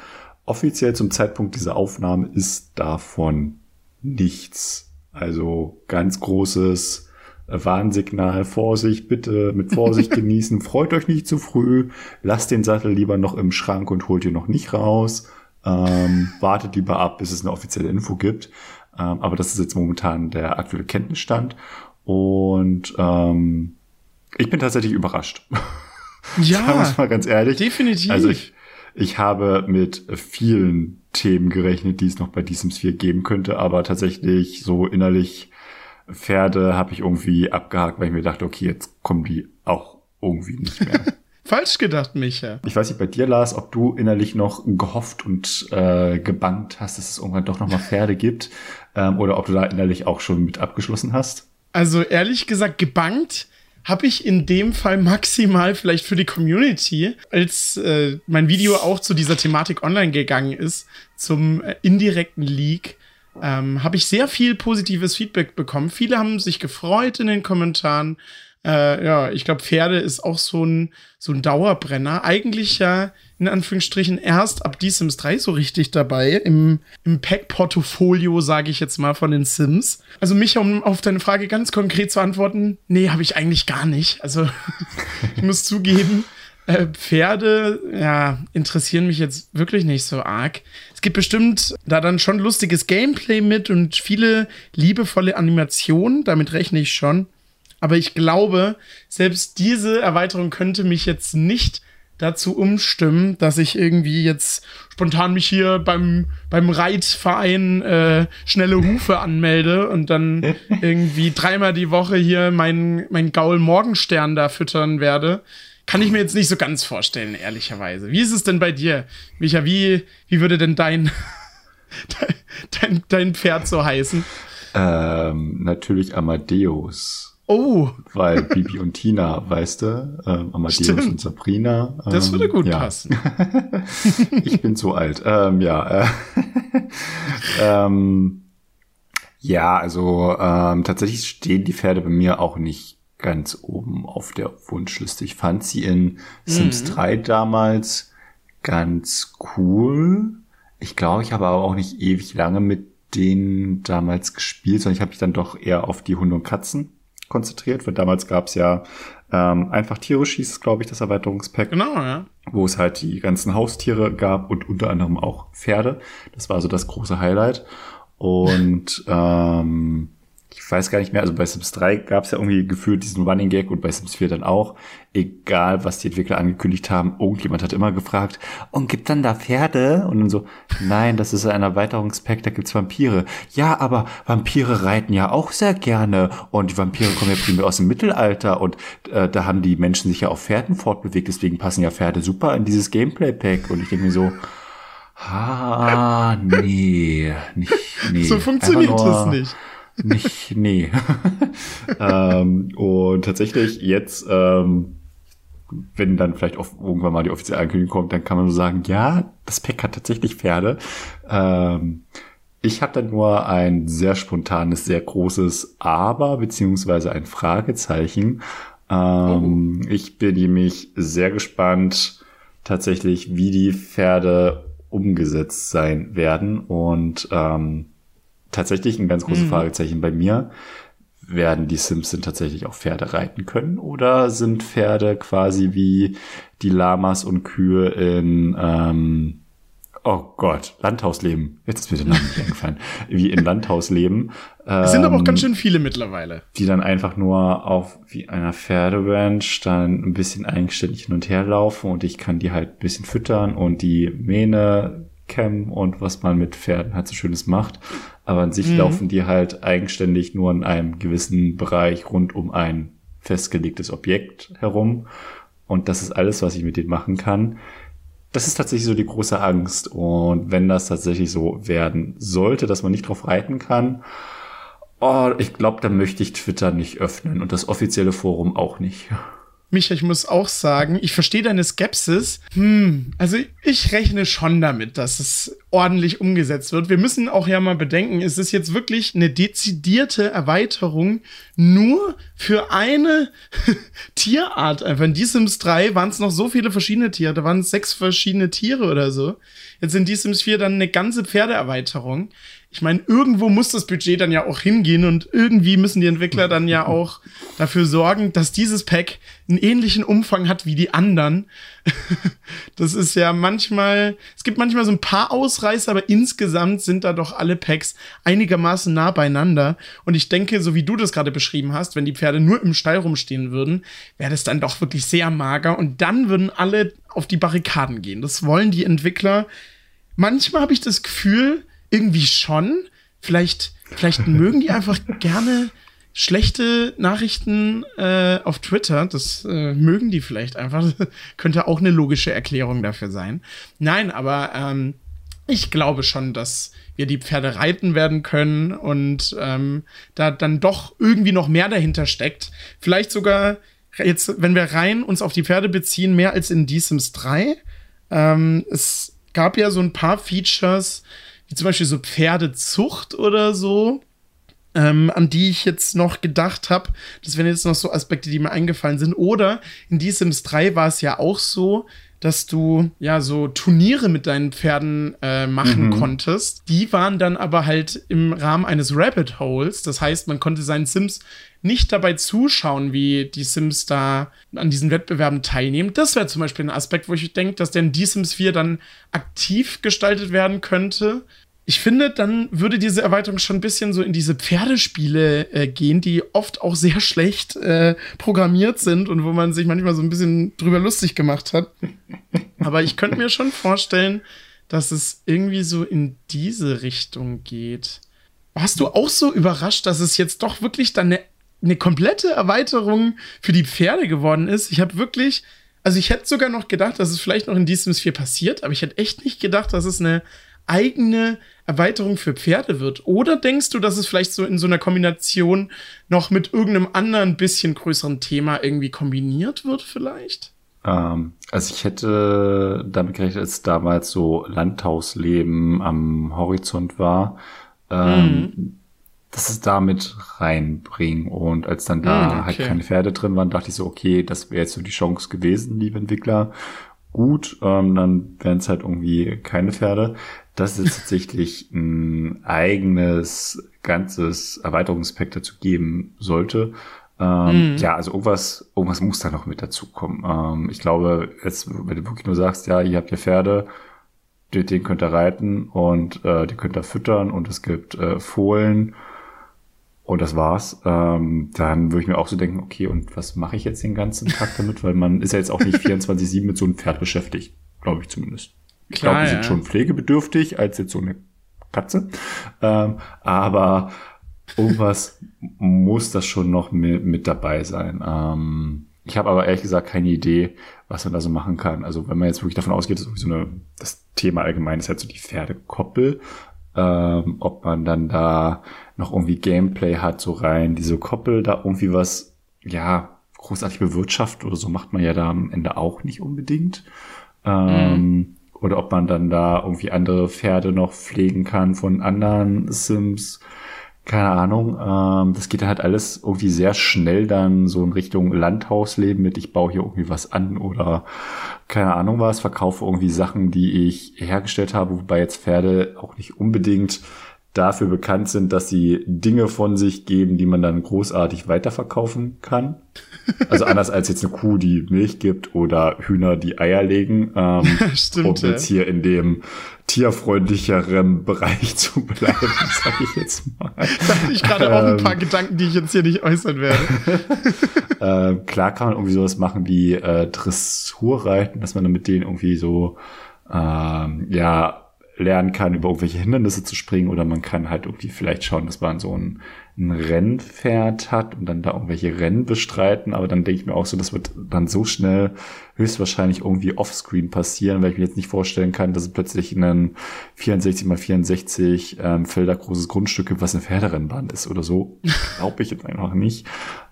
Offiziell zum Zeitpunkt dieser Aufnahme ist davon nichts. Also ganz großes Warnsignal, Vorsicht, bitte mit Vorsicht genießen, freut euch nicht zu früh, lasst den Sattel lieber noch im Schrank und holt ihn noch nicht raus, ähm, wartet lieber ab, bis es eine offizielle Info gibt. Ähm, aber das ist jetzt momentan der aktuelle Kenntnisstand und ähm, ich bin tatsächlich überrascht. Ja, mal ganz ehrlich. Definitiv. Also ich, ich habe mit vielen Themen gerechnet, die es noch bei diesem Sphere geben könnte, aber tatsächlich so innerlich Pferde habe ich irgendwie abgehakt, weil ich mir dachte, okay, jetzt kommen die auch irgendwie nicht mehr. Falsch gedacht, Micha. Ich weiß nicht bei dir, Lars, ob du innerlich noch gehofft und äh, gebannt hast, dass es irgendwann doch noch mal Pferde gibt, ähm, oder ob du da innerlich auch schon mit abgeschlossen hast. Also ehrlich gesagt, gebankt habe ich in dem Fall maximal vielleicht für die Community, als äh, mein Video auch zu dieser Thematik online gegangen ist, zum äh, indirekten Leak, ähm, habe ich sehr viel positives Feedback bekommen. Viele haben sich gefreut in den Kommentaren. Äh, ja, ich glaube, Pferde ist auch so ein, so ein Dauerbrenner. Eigentlich ja in Anführungsstrichen erst ab die Sims 3 so richtig dabei. Im, im Pack-Portfolio, sage ich jetzt mal, von den Sims. Also mich, um auf deine Frage ganz konkret zu antworten, nee, habe ich eigentlich gar nicht. Also ich muss zugeben, äh, Pferde, ja, interessieren mich jetzt wirklich nicht so arg. Es gibt bestimmt da dann schon lustiges Gameplay mit und viele liebevolle Animationen, damit rechne ich schon. Aber ich glaube, selbst diese Erweiterung könnte mich jetzt nicht dazu umstimmen, dass ich irgendwie jetzt spontan mich hier beim, beim Reitverein äh, schnelle Hufe anmelde und dann irgendwie dreimal die Woche hier meinen mein Gaul Morgenstern da füttern werde. Kann ich mir jetzt nicht so ganz vorstellen, ehrlicherweise. Wie ist es denn bei dir? Micha, wie, wie würde denn dein, dein, dein Pferd so heißen? Ähm, natürlich Amadeus. Oh. Weil Bibi und Tina, weißt du, ähm, Amadeus Stimmt. und Sabrina. Ähm, das würde gut ja. passen. ich bin zu alt. Ähm, ja. Äh, ähm, ja, also ähm, tatsächlich stehen die Pferde bei mir auch nicht ganz oben auf der Wunschliste. Ich fand sie in Sims mhm. 3 damals ganz cool. Ich glaube, ich habe aber auch nicht ewig lange mit denen damals gespielt, sondern ich habe mich dann doch eher auf die Hunde und Katzen konzentriert, weil damals gab es ja ähm, einfach Tiere schießt, glaube ich, das Erweiterungspack. Genau, ja. Wo es halt die ganzen Haustiere gab und unter anderem auch Pferde. Das war so das große Highlight. Und ähm, ich weiß gar nicht mehr, also bei Sims 3 gab es ja irgendwie gefühlt diesen Running Gag und bei Sims 4 dann auch, egal was die Entwickler angekündigt haben, irgendjemand hat immer gefragt, und gibt dann da Pferde? Und dann so, nein, das ist ein Erweiterungspack, da gibt's Vampire. Ja, aber Vampire reiten ja auch sehr gerne und die Vampire kommen ja primär aus dem Mittelalter und äh, da haben die Menschen sich ja auf Pferden fortbewegt, deswegen passen ja Pferde super in dieses Gameplay-Pack und ich denke mir so, Ah, nee, nicht, nee. So funktioniert das nicht. Nicht, nee. ähm, und tatsächlich jetzt, ähm, wenn dann vielleicht auch irgendwann mal die offizielle Ankündigung kommt, dann kann man so sagen, ja, das Pack hat tatsächlich Pferde. Ähm, ich habe dann nur ein sehr spontanes, sehr großes Aber beziehungsweise ein Fragezeichen. Ähm, oh. Ich bin nämlich sehr gespannt tatsächlich, wie die Pferde umgesetzt sein werden. Und ähm, tatsächlich ein ganz großes mhm. Fragezeichen bei mir. Werden die Sims denn tatsächlich auch Pferde reiten können oder sind Pferde quasi wie die Lamas und Kühe in ähm, oh Gott, Landhausleben. Jetzt ist mir der Name nicht eingefallen. Wie in Landhausleben. Es sind aber auch ganz ähm, schön viele mittlerweile. Die dann einfach nur auf wie einer Pferderanch dann ein bisschen eigenständig hin und her laufen und ich kann die halt ein bisschen füttern und die Mähne kämmen und was man mit Pferden halt so Schönes macht. Aber an sich mhm. laufen die halt eigenständig nur in einem gewissen Bereich rund um ein festgelegtes Objekt herum. Und das ist alles, was ich mit denen machen kann. Das ist tatsächlich so die große Angst. Und wenn das tatsächlich so werden sollte, dass man nicht drauf reiten kann, oh, ich glaube, dann möchte ich Twitter nicht öffnen und das offizielle Forum auch nicht. Micha, ich muss auch sagen, ich verstehe deine Skepsis. Hm, also ich rechne schon damit, dass es ordentlich umgesetzt wird. Wir müssen auch ja mal bedenken, es ist jetzt wirklich eine dezidierte Erweiterung nur für eine Tierart. Einfach in D-Sims 3 waren es noch so viele verschiedene Tiere, da waren es sechs verschiedene Tiere oder so. Jetzt in D-Sims 4 dann eine ganze Pferdeerweiterung ich meine, irgendwo muss das Budget dann ja auch hingehen und irgendwie müssen die Entwickler dann ja auch dafür sorgen, dass dieses Pack einen ähnlichen Umfang hat wie die anderen. das ist ja manchmal, es gibt manchmal so ein paar Ausreißer, aber insgesamt sind da doch alle Packs einigermaßen nah beieinander. Und ich denke, so wie du das gerade beschrieben hast, wenn die Pferde nur im Stall rumstehen würden, wäre das dann doch wirklich sehr mager und dann würden alle auf die Barrikaden gehen. Das wollen die Entwickler. Manchmal habe ich das Gefühl, irgendwie schon. Vielleicht, vielleicht mögen die einfach gerne schlechte Nachrichten äh, auf Twitter. Das äh, mögen die vielleicht einfach. Könnte auch eine logische Erklärung dafür sein. Nein, aber ähm, ich glaube schon, dass wir die Pferde reiten werden können und ähm, da dann doch irgendwie noch mehr dahinter steckt. Vielleicht sogar jetzt, wenn wir rein uns auf die Pferde beziehen, mehr als in D-Sims 3. Ähm, es gab ja so ein paar Features, wie zum Beispiel so Pferdezucht oder so, ähm, an die ich jetzt noch gedacht habe. Das wären jetzt noch so Aspekte, die mir eingefallen sind. Oder in Die Sims 3 war es ja auch so, dass du ja so Turniere mit deinen Pferden äh, machen mhm. konntest. Die waren dann aber halt im Rahmen eines Rabbit Holes. Das heißt, man konnte seinen Sims nicht dabei zuschauen, wie die Sims da an diesen Wettbewerben teilnehmen. Das wäre zum Beispiel ein Aspekt, wo ich denke, dass der in Die Sims 4 dann aktiv gestaltet werden könnte ich finde, dann würde diese Erweiterung schon ein bisschen so in diese Pferdespiele äh, gehen, die oft auch sehr schlecht äh, programmiert sind und wo man sich manchmal so ein bisschen drüber lustig gemacht hat. Aber ich könnte mir schon vorstellen, dass es irgendwie so in diese Richtung geht. Warst du auch so überrascht, dass es jetzt doch wirklich dann eine, eine komplette Erweiterung für die Pferde geworden ist? Ich habe wirklich, also ich hätte sogar noch gedacht, dass es vielleicht noch in Sims 4 passiert, aber ich hätte echt nicht gedacht, dass es eine eigene Erweiterung für Pferde wird? Oder denkst du, dass es vielleicht so in so einer Kombination noch mit irgendeinem anderen bisschen größeren Thema irgendwie kombiniert wird vielleicht? Ähm, also ich hätte damit gerechnet, als damals so Landhausleben am Horizont war, ähm, mhm. dass es damit reinbringen. Und als dann da mhm, okay. halt keine Pferde drin waren, dachte ich so, okay, das wäre jetzt so die Chance gewesen, liebe Entwickler. Gut, ähm, dann wären es halt irgendwie keine Pferde dass es tatsächlich ein eigenes ganzes Erweiterungspack dazu geben sollte. Ähm, mm. Ja, also irgendwas, irgendwas muss da noch mit dazukommen. Ähm, ich glaube, jetzt, wenn du wirklich nur sagst, ja, ihr habt ja Pferde, den, den könnt ihr reiten und äh, die könnt ihr füttern und es gibt äh, Fohlen und das war's, ähm, dann würde ich mir auch so denken, okay, und was mache ich jetzt den ganzen Tag damit? Weil man ist ja jetzt auch nicht 24-7 mit so einem Pferd beschäftigt, glaube ich zumindest. Ich glaube, die ja. sind schon pflegebedürftig als jetzt so eine Katze. Ähm, aber irgendwas muss das schon noch mit, mit dabei sein. Ähm, ich habe aber ehrlich gesagt keine Idee, was man da so machen kann. Also wenn man jetzt wirklich davon ausgeht, dass so eine, das Thema allgemein ist halt so die Pferdekoppel, ähm, ob man dann da noch irgendwie Gameplay hat, so rein. Diese Koppel da irgendwie was, ja, großartig bewirtschaftet oder so macht man ja da am Ende auch nicht unbedingt. Ähm, mhm. Oder ob man dann da irgendwie andere Pferde noch pflegen kann von anderen Sims. Keine Ahnung, ähm, das geht halt alles irgendwie sehr schnell dann so in Richtung Landhausleben mit, ich baue hier irgendwie was an oder keine Ahnung was, verkaufe irgendwie Sachen, die ich hergestellt habe, wobei jetzt Pferde auch nicht unbedingt dafür bekannt sind, dass sie Dinge von sich geben, die man dann großartig weiterverkaufen kann. Also anders als jetzt eine Kuh, die Milch gibt oder Hühner, die Eier legen. Ähm, Stimmt, um jetzt hier in dem tierfreundlicheren Bereich zu bleiben, sage ich jetzt mal. Da hatte ich gerade ähm, auch ein paar ähm, Gedanken, die ich jetzt hier nicht äußern werde. äh, klar kann man irgendwie sowas machen wie äh, Dressurreiten, dass man dann mit denen irgendwie so ähm, ja lernen kann, über irgendwelche Hindernisse zu springen oder man kann halt irgendwie vielleicht schauen, dass man so ein, ein Rennpferd hat und dann da irgendwelche Rennen bestreiten, aber dann denke ich mir auch so, das wird dann so schnell höchstwahrscheinlich irgendwie offscreen passieren, weil ich mir jetzt nicht vorstellen kann, dass es plötzlich in einem 64 mal 64 ähm, Felder großes Grundstück gibt, was eine Pferderennbahn ist oder so. Glaube ich jetzt einfach nicht.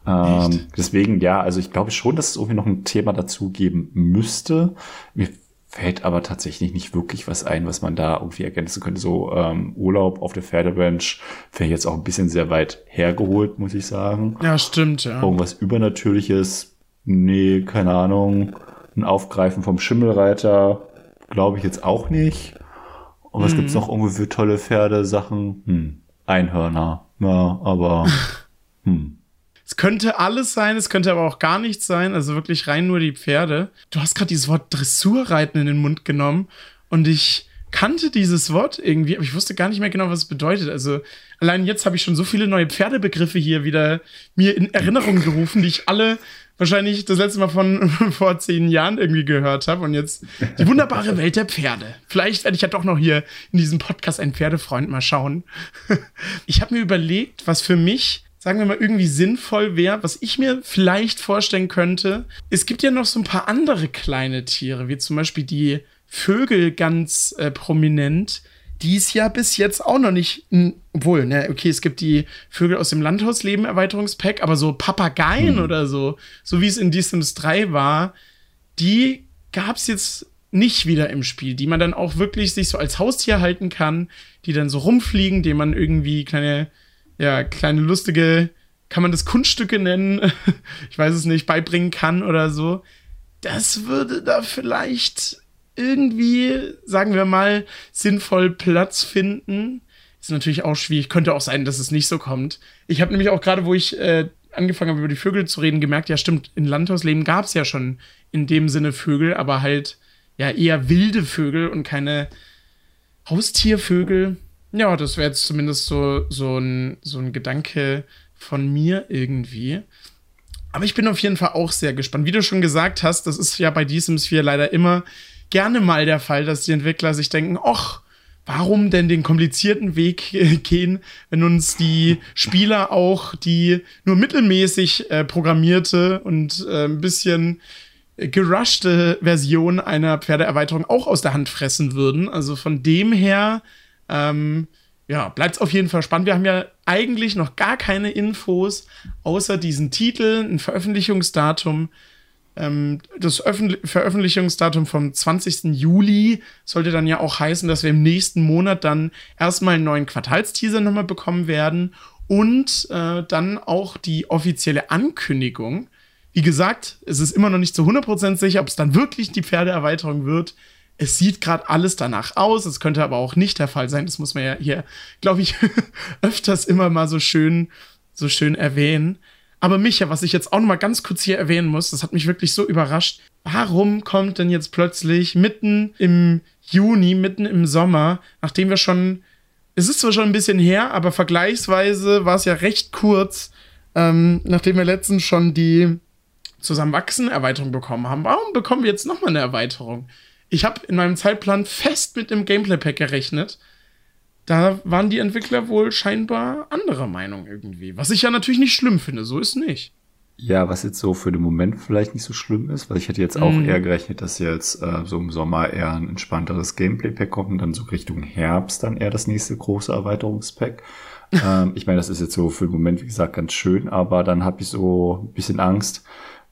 Ähm, deswegen, ja, also ich glaube schon, dass es irgendwie noch ein Thema dazu geben müsste. Mir fällt aber tatsächlich nicht wirklich was ein, was man da irgendwie ergänzen könnte. So ähm, Urlaub auf der Pferdebench wäre jetzt auch ein bisschen sehr weit hergeholt, muss ich sagen. Ja, stimmt, ja. Irgendwas Übernatürliches, nee, keine Ahnung. Ein Aufgreifen vom Schimmelreiter, glaube ich jetzt auch nicht. Und was mhm. gibt's noch irgendwie für tolle Pferdesachen? Hm, Einhörner. Ja, aber hm. Es könnte alles sein, es könnte aber auch gar nichts sein, also wirklich rein nur die Pferde. Du hast gerade dieses Wort Dressurreiten in den Mund genommen und ich kannte dieses Wort irgendwie, aber ich wusste gar nicht mehr genau, was es bedeutet. Also allein jetzt habe ich schon so viele neue Pferdebegriffe hier wieder mir in Erinnerung gerufen, die ich alle wahrscheinlich das letzte Mal von vor zehn Jahren irgendwie gehört habe. Und jetzt die wunderbare Welt der Pferde. Vielleicht werde ich ja doch noch hier in diesem Podcast ein Pferdefreund mal schauen. Ich habe mir überlegt, was für mich sagen wir mal, irgendwie sinnvoll wäre, was ich mir vielleicht vorstellen könnte. Es gibt ja noch so ein paar andere kleine Tiere, wie zum Beispiel die Vögel ganz äh, prominent, die es ja bis jetzt auch noch nicht, obwohl, ne, okay, es gibt die Vögel aus dem Landhausleben Erweiterungspack, aber so Papageien hm. oder so, so wie es in The Sims 3 war, die gab es jetzt nicht wieder im Spiel, die man dann auch wirklich sich so als Haustier halten kann, die dann so rumfliegen, denen man irgendwie kleine ja, kleine lustige, kann man das Kunststücke nennen, ich weiß es nicht, beibringen kann oder so. Das würde da vielleicht irgendwie, sagen wir mal, sinnvoll Platz finden. Ist natürlich auch schwierig. Könnte auch sein, dass es nicht so kommt. Ich habe nämlich auch gerade, wo ich äh, angefangen habe, über die Vögel zu reden, gemerkt, ja, stimmt, in Landhausleben gab es ja schon in dem Sinne Vögel, aber halt ja eher wilde Vögel und keine Haustiervögel. Ja, das wäre jetzt zumindest so, so, ein, so ein Gedanke von mir irgendwie. Aber ich bin auf jeden Fall auch sehr gespannt. Wie du schon gesagt hast, das ist ja bei Sims 4 leider immer gerne mal der Fall, dass die Entwickler sich denken, ach, warum denn den komplizierten Weg gehen, wenn uns die Spieler auch die nur mittelmäßig äh, programmierte und äh, ein bisschen gerushte Version einer Pferdeerweiterung auch aus der Hand fressen würden. Also von dem her ähm, ja, bleibt auf jeden Fall spannend. Wir haben ja eigentlich noch gar keine Infos außer diesen Titel, ein Veröffentlichungsdatum. Ähm, das Öffentlich Veröffentlichungsdatum vom 20. Juli sollte dann ja auch heißen, dass wir im nächsten Monat dann erstmal einen neuen Quartalsteaser nochmal bekommen werden und äh, dann auch die offizielle Ankündigung. Wie gesagt, es ist immer noch nicht zu 100% sicher, ob es dann wirklich die Pferdeerweiterung wird es sieht gerade alles danach aus, es könnte aber auch nicht der Fall sein. Das muss man ja hier, glaube ich, öfters immer mal so schön, so schön erwähnen. Aber Micha, was ich jetzt auch noch mal ganz kurz hier erwähnen muss, das hat mich wirklich so überrascht. Warum kommt denn jetzt plötzlich mitten im Juni, mitten im Sommer, nachdem wir schon, es ist zwar schon ein bisschen her, aber vergleichsweise war es ja recht kurz, ähm, nachdem wir letztens schon die Zusammenwachsen-Erweiterung bekommen haben. Warum bekommen wir jetzt noch mal eine Erweiterung? Ich habe in meinem Zeitplan fest mit dem Gameplay-Pack gerechnet. Da waren die Entwickler wohl scheinbar anderer Meinung irgendwie. Was ich ja natürlich nicht schlimm finde, so ist nicht. Ja, was jetzt so für den Moment vielleicht nicht so schlimm ist, weil ich hätte jetzt auch mm. eher gerechnet, dass jetzt äh, so im Sommer eher ein entspannteres Gameplay-Pack kommt und dann so Richtung Herbst dann eher das nächste große Erweiterungspack. ähm, ich meine, das ist jetzt so für den Moment, wie gesagt, ganz schön, aber dann habe ich so ein bisschen Angst,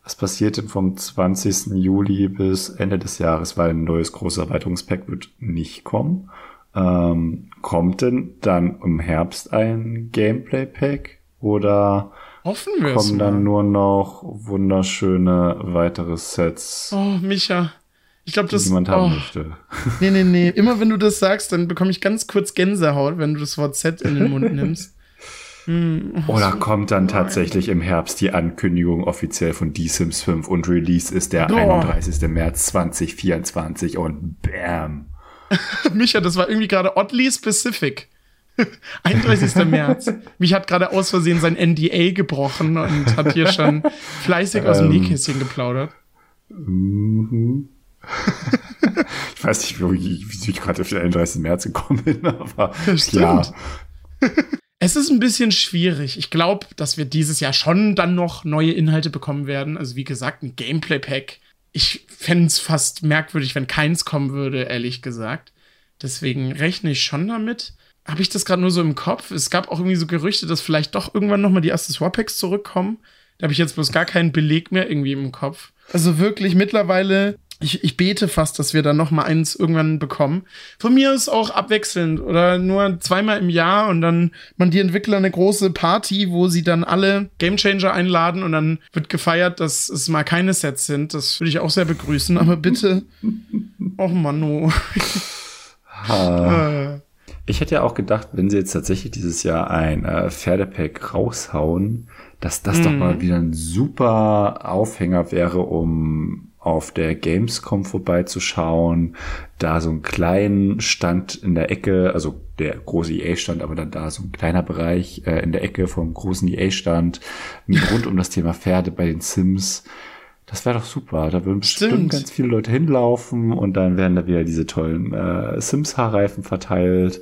was passiert denn vom 20. Juli bis Ende des Jahres, weil ein neues großes Erweiterungspack wird nicht kommen. Ähm, kommt denn dann im Herbst ein Gameplay-Pack oder Hoffen wir kommen dann mal. nur noch wunderschöne weitere Sets, Oh, Micha. Ich glaube, die das. niemand haben oh. möchte? Nee, nee, nee. Immer wenn du das sagst, dann bekomme ich ganz kurz Gänsehaut, wenn du das Wort Z in den Mund nimmst. Hm, oh, Oder kommt dann tatsächlich im Herbst die Ankündigung offiziell von The Sims 5 und Release ist der Boah. 31. März 2024 und bam. Micha, das war irgendwie gerade oddly specific. 31. März. Mich hat gerade aus Versehen sein NDA gebrochen und hat hier schon fleißig aus dem Ähm. Nähkästchen geplaudert. Mhm. ich weiß nicht, wie, wie ich gerade auf den 31. März gekommen bin, aber ja. Es ist ein bisschen schwierig. Ich glaube, dass wir dieses Jahr schon dann noch neue Inhalte bekommen werden. Also wie gesagt, ein Gameplay-Pack. Ich fände es fast merkwürdig, wenn keins kommen würde, ehrlich gesagt. Deswegen rechne ich schon damit. Habe ich das gerade nur so im Kopf? Es gab auch irgendwie so Gerüchte, dass vielleicht doch irgendwann noch mal die Accessoire-Packs zurückkommen. Da habe ich jetzt bloß gar keinen Beleg mehr irgendwie im Kopf. Also wirklich mittlerweile, ich, ich bete fast, dass wir dann noch mal eins irgendwann bekommen. Von mir ist auch abwechselnd oder nur zweimal im Jahr und dann man die Entwickler eine große Party, wo sie dann alle Gamechanger einladen und dann wird gefeiert, dass es mal keine Sets sind. Das würde ich auch sehr begrüßen, aber bitte. Och Mano. Ah. Äh, Ich hätte ja auch gedacht, wenn sie jetzt tatsächlich dieses Jahr ein äh, Pferdepack raushauen, dass das doch Mhm. mal wieder ein super Aufhänger wäre, um auf der Gamescom vorbeizuschauen, da so einen kleinen Stand in der Ecke, also der große EA-Stand, aber dann da so ein kleiner Bereich äh, in der Ecke vom großen EA-Stand rund um das Thema Pferde bei den Sims. Das wäre doch super. Da würden bestimmt Stimmt. ganz viele Leute hinlaufen und dann werden da wieder diese tollen äh, Sims-Haarreifen verteilt.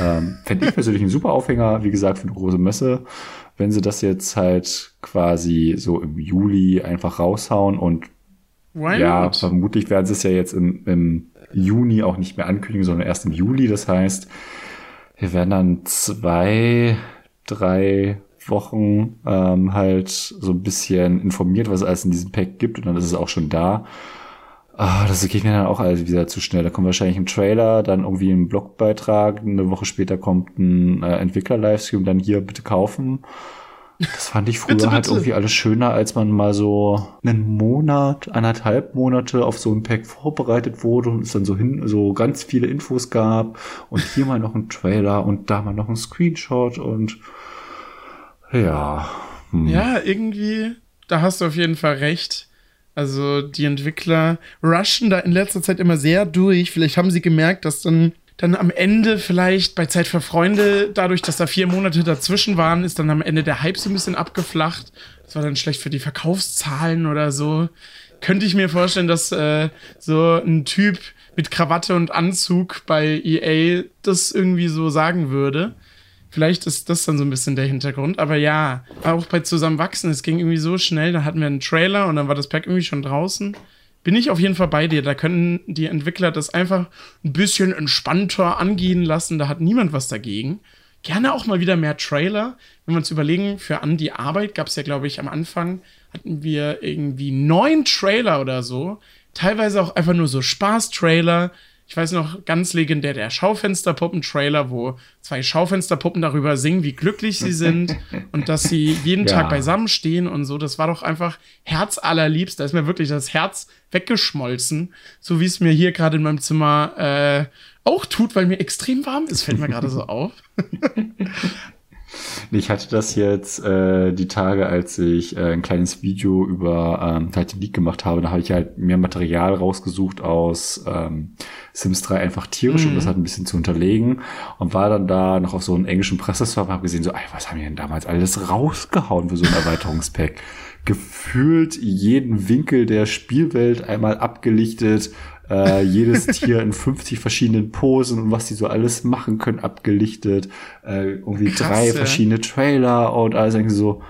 Ähm, Fände ich persönlich ein super Aufhänger, wie gesagt, für eine große Messe. Wenn sie das jetzt halt quasi so im Juli einfach raushauen und why ja, not? vermutlich werden sie es ja jetzt im, im Juni auch nicht mehr ankündigen, sondern erst im Juli. Das heißt, wir werden dann zwei, drei Wochen ähm, halt so ein bisschen informiert, was es alles in diesem Pack gibt und dann ist es auch schon da. Ah, das geht mir dann auch alles wieder zu schnell. Da kommt wahrscheinlich ein Trailer, dann irgendwie ein Blogbeitrag, eine Woche später kommt ein äh, Entwickler-Livestream, dann hier bitte kaufen. Das fand ich früher Bitte, halt bitte. irgendwie alles schöner, als man mal so einen Monat, anderthalb Monate auf so ein Pack vorbereitet wurde und es dann so hin, so ganz viele Infos gab und hier mal noch ein Trailer und da mal noch ein Screenshot und ja. Hm. Ja, irgendwie, da hast du auf jeden Fall recht. Also die Entwickler rushen da in letzter Zeit immer sehr durch. Vielleicht haben sie gemerkt, dass dann, dann am Ende vielleicht bei Zeit für Freunde, dadurch, dass da vier Monate dazwischen waren, ist dann am Ende der Hype so ein bisschen abgeflacht. Das war dann schlecht für die Verkaufszahlen oder so. Könnte ich mir vorstellen, dass äh, so ein Typ mit Krawatte und Anzug bei EA das irgendwie so sagen würde. Vielleicht ist das dann so ein bisschen der Hintergrund. Aber ja, auch bei Zusammenwachsen, es ging irgendwie so schnell. Da hatten wir einen Trailer und dann war das Pack irgendwie schon draußen. Bin ich auf jeden Fall bei dir. Da können die Entwickler das einfach ein bisschen entspannter angehen lassen. Da hat niemand was dagegen. Gerne auch mal wieder mehr Trailer. Wenn wir uns überlegen, für An die Arbeit gab es ja, glaube ich, am Anfang hatten wir irgendwie neun Trailer oder so. Teilweise auch einfach nur so Spaß-Trailer. Ich weiß noch, ganz legendär der Schaufensterpuppen-Trailer, wo zwei Schaufensterpuppen darüber singen, wie glücklich sie sind und dass sie jeden Ja. Tag beisammen stehen und so. Das war doch einfach herzallerliebst. Da ist mir wirklich das Herz weggeschmolzen, so wie es mir hier gerade in meinem Zimmer äh, auch tut, weil mir extrem warm ist, fällt mir gerade so auf. Ich hatte das jetzt äh, die Tage, als ich äh, ein kleines Video über ähm, halt den League gemacht habe. Da habe ich halt mehr Material rausgesucht aus ähm, Sims 3 einfach tierisch, um das halt ein bisschen zu unterlegen. Und war dann da noch auf so einem englischen Presseserver und habe gesehen, so, ey, was haben die denn damals alles rausgehauen für so ein Erweiterungspack? Gefühlt jeden Winkel der Spielwelt einmal abgelichtet, äh, jedes Tier in 50 verschiedenen Posen und was die so alles machen können, abgelichtet. Äh, irgendwie Krass, drei ja. verschiedene Trailer und alles irgendwie so,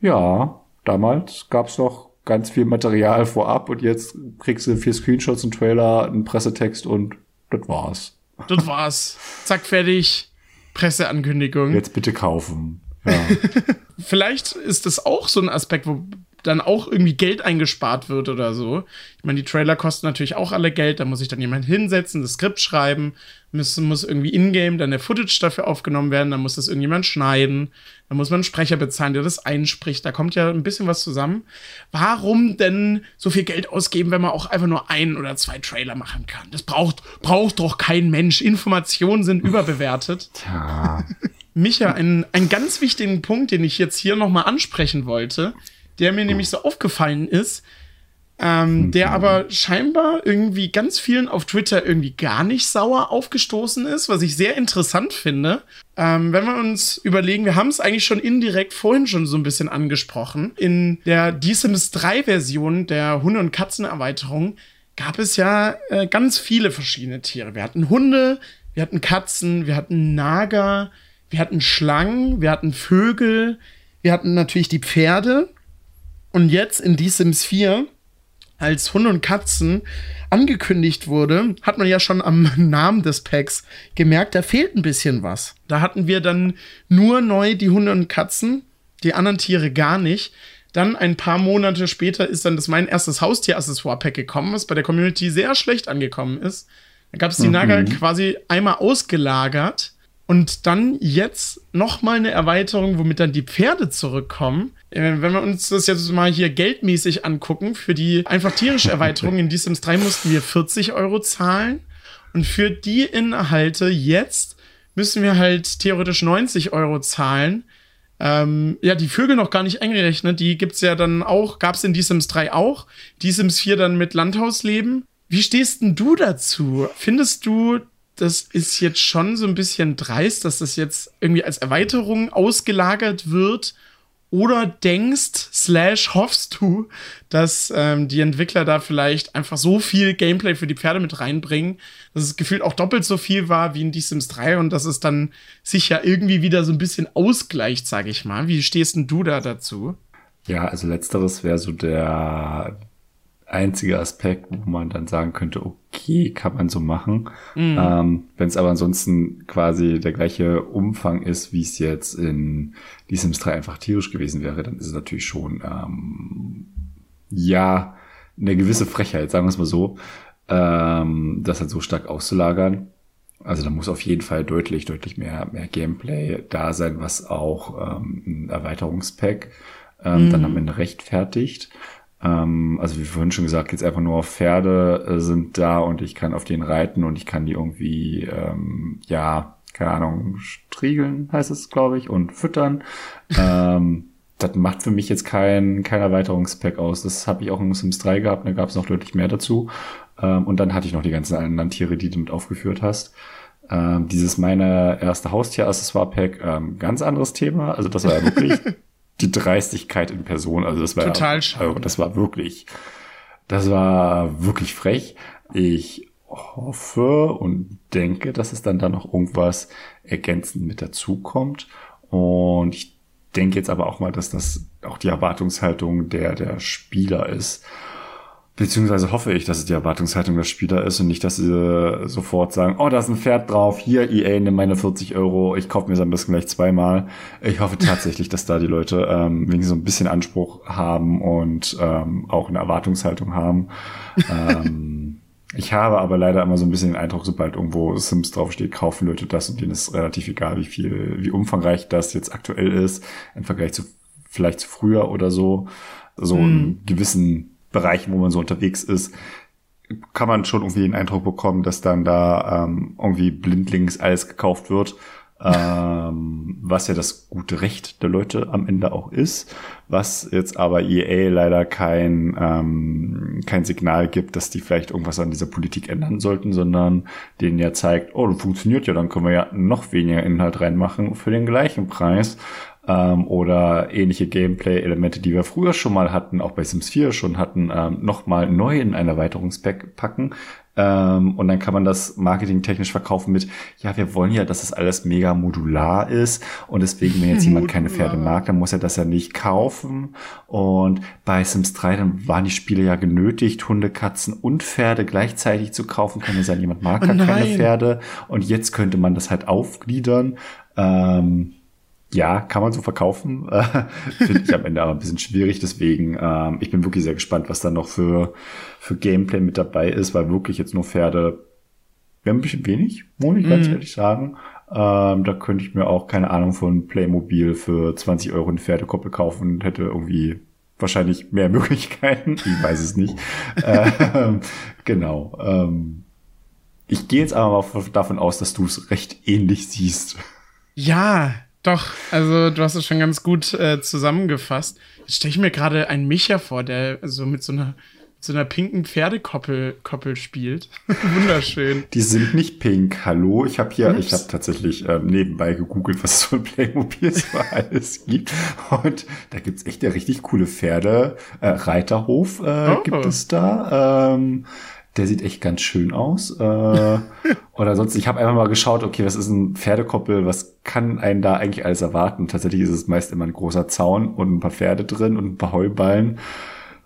ja, damals gab's noch ganz viel Material vorab und jetzt kriegst du vier Screenshots, einen Trailer, einen Pressetext und das war's. Das war's. Zack, fertig. Presseankündigung. Jetzt bitte kaufen. Ja. Vielleicht ist das auch so ein Aspekt, wo dann auch irgendwie Geld eingespart wird oder so. Ich meine, die Trailer kosten natürlich auch alle Geld. Da muss sich dann jemand hinsetzen, das Skript schreiben, muss, muss irgendwie in-game dann der Footage dafür aufgenommen werden, dann muss das irgendjemand schneiden, dann muss man einen Sprecher bezahlen, der das einspricht. Da kommt ja ein bisschen was zusammen. Warum denn so viel Geld ausgeben, wenn man auch einfach nur ein oder zwei Trailer machen kann? Das braucht, braucht doch kein Mensch. Informationen sind überbewertet. Tja. Micha, einen, einen ganz wichtigen Punkt, den ich jetzt hier nochmal ansprechen wollte, der mir nämlich so aufgefallen ist, ähm, der aber scheinbar irgendwie ganz vielen auf Twitter irgendwie gar nicht sauer aufgestoßen ist, was ich sehr interessant finde. Ähm, wenn wir uns überlegen, wir haben es eigentlich schon indirekt vorhin schon so ein bisschen angesprochen. In der D-Sims 3 Version der Hunde- und Katzenerweiterung gab es ja äh, ganz viele verschiedene Tiere. Wir hatten Hunde, wir hatten Katzen, wir hatten Nager, wir hatten Schlangen, wir hatten Vögel, wir hatten natürlich die Pferde. Und jetzt in Die Sims 4, als Hunde und Katzen angekündigt wurde, hat man ja schon am Namen des Packs gemerkt, da fehlt ein bisschen was. Da hatten wir dann nur neu die Hunde und Katzen, die anderen Tiere gar nicht. Dann ein paar Monate später ist dann das mein erstes Haustier-Accessoire-Pack gekommen, was bei der Community sehr schlecht angekommen ist. Da gab es die mhm. Naga quasi einmal ausgelagert und dann jetzt noch mal eine Erweiterung, womit dann die Pferde zurückkommen. Äh, wenn wir uns das jetzt mal hier geldmäßig angucken, für die einfach tierische Erweiterung in D-Sims 3 mussten wir 40 Euro zahlen. Und für die Inhalte jetzt müssen wir halt theoretisch 90 Euro zahlen. Ähm, ja, die Vögel noch gar nicht eingerechnet. Die gibt's ja dann auch, gab's in D-Sims 3 auch. D-Sims 4 dann mit Landhausleben. Wie stehst denn du dazu? Findest du, das ist jetzt schon so ein bisschen dreist, dass das jetzt irgendwie als Erweiterung ausgelagert wird? Oder denkst, slash hoffst du, dass ähm, die Entwickler da vielleicht einfach so viel Gameplay für die Pferde mit reinbringen, dass es gefühlt auch doppelt so viel war wie in Die Sims 3 und dass es dann sich ja irgendwie wieder so ein bisschen ausgleicht, sage ich mal. Wie stehst denn du da dazu? Ja, also letzteres wäre so der, einzige Aspekt, wo man dann sagen könnte, okay, kann man so machen. Mhm. Ähm, Wenn es aber ansonsten quasi der gleiche Umfang ist, wie es jetzt in Die Sims 3 einfach tierisch gewesen wäre, dann ist es natürlich schon, ähm, ja, eine gewisse Frechheit, sagen wir es mal so, ähm, das halt so stark auszulagern. Also da muss auf jeden Fall deutlich, deutlich mehr, mehr Gameplay da sein, was auch ähm, ein Erweiterungspack ähm, mhm. dann am Ende rechtfertigt. Ähm, also wie vorhin schon gesagt, jetzt einfach nur auf Pferde äh, sind da und ich kann auf denen reiten und ich kann die irgendwie, ähm, ja, keine Ahnung, striegeln heißt es, glaube ich, und füttern. ähm, das macht für mich jetzt kein, kein Erweiterungspack aus. Das habe ich auch in Sims 3 gehabt, da gab es noch deutlich mehr dazu. Ähm, und dann hatte ich noch die ganzen anderen Tiere, die du mit aufgeführt hast. Ähm, dieses meine erste Haustier-Accessoire-Pack, ähm, ganz anderes Thema. Also das war ja wirklich die Dreistigkeit in Person. Also das war total also das war wirklich, das war wirklich frech. Ich hoffe und denke, dass es dann da noch irgendwas ergänzend mit dazukommt. Und ich denke jetzt aber auch mal, dass das auch die Erwartungshaltung der, der Spieler ist. Beziehungsweise hoffe ich, dass es die Erwartungshaltung der Spieler ist und nicht, dass sie sofort sagen, oh, da ist ein Pferd drauf, hier EA, nimm meine 40 Euro, ich kaufe mir es am besten gleich zweimal. Ich hoffe tatsächlich, dass da die Leute ähm, wenigstens so ein bisschen Anspruch haben und ähm, auch eine Erwartungshaltung haben. ähm, ich habe aber leider immer so ein bisschen den Eindruck, sobald irgendwo Sims draufsteht, kaufen Leute das und denen ist relativ egal, wie viel, wie umfangreich das jetzt aktuell ist, im Vergleich zu vielleicht zu früher oder so. So hm. einen gewissen Bereichen, wo man so unterwegs ist, kann man schon irgendwie den Eindruck bekommen, dass dann da ähm, irgendwie blindlings alles gekauft wird, ähm, was ja das gute Recht der Leute am Ende auch ist, was jetzt aber EA leider kein, ähm, kein Signal gibt, dass die vielleicht irgendwas an dieser Politik ändern sollten, sondern denen ja zeigt, oh, das funktioniert ja, dann können wir ja noch weniger Inhalt reinmachen für den gleichen Preis. Ähm, oder ähnliche Gameplay-Elemente, die wir früher schon mal hatten, auch bei Sims 4 schon hatten, ähm, nochmal neu in ein Erweiterungspack packen. Ähm, und dann kann man das marketingtechnisch verkaufen mit, ja, wir wollen ja, dass es das alles mega modular ist. Und deswegen, wenn jetzt jemand keine Pferde mag, dann muss er das ja nicht kaufen. Und bei Sims 3, dann waren die Spiele ja genötigt, Hunde, Katzen und Pferde gleichzeitig zu kaufen. Kann ja sein, jemand mag oh keine Pferde. Und jetzt könnte man das halt aufgliedern. Ähm, ja, kann man so verkaufen. Finde ich am Ende aber ein bisschen schwierig. Deswegen, ähm, ich bin wirklich sehr gespannt, was da noch für, für Gameplay mit dabei ist, weil wirklich jetzt nur Pferde wäre ein bisschen wenig, muss ich ganz mhm. ehrlich sagen. Ähm, da könnte ich mir auch, keine Ahnung, von Playmobil für 20 Euro eine Pferdekoppel kaufen und hätte irgendwie wahrscheinlich mehr Möglichkeiten. Ich weiß es nicht. ähm, genau. Ähm, ich gehe jetzt aber mal davon aus, dass du es recht ähnlich siehst. Ja, doch, also du hast es schon ganz gut äh, zusammengefasst. Jetzt stelle ich mir gerade einen Micha vor, der so mit so einer so einer pinken Pferdekoppel Koppel spielt. Wunderschön. Die sind nicht pink. Hallo, ich habe hier, Ups. ich habe tatsächlich ähm, nebenbei gegoogelt, was es so ein Playmobil so alles gibt. Und da gibt's echt ja richtig coole Pferde. Äh, Reiterhof äh, oh. gibt es da. Ähm, der sieht echt ganz schön aus. Äh, oder sonst, ich habe einfach mal geschaut, okay, was ist ein Pferdekoppel, was kann einen da eigentlich alles erwarten? Tatsächlich ist es meist immer ein großer Zaun und ein paar Pferde drin und ein paar Heuballen.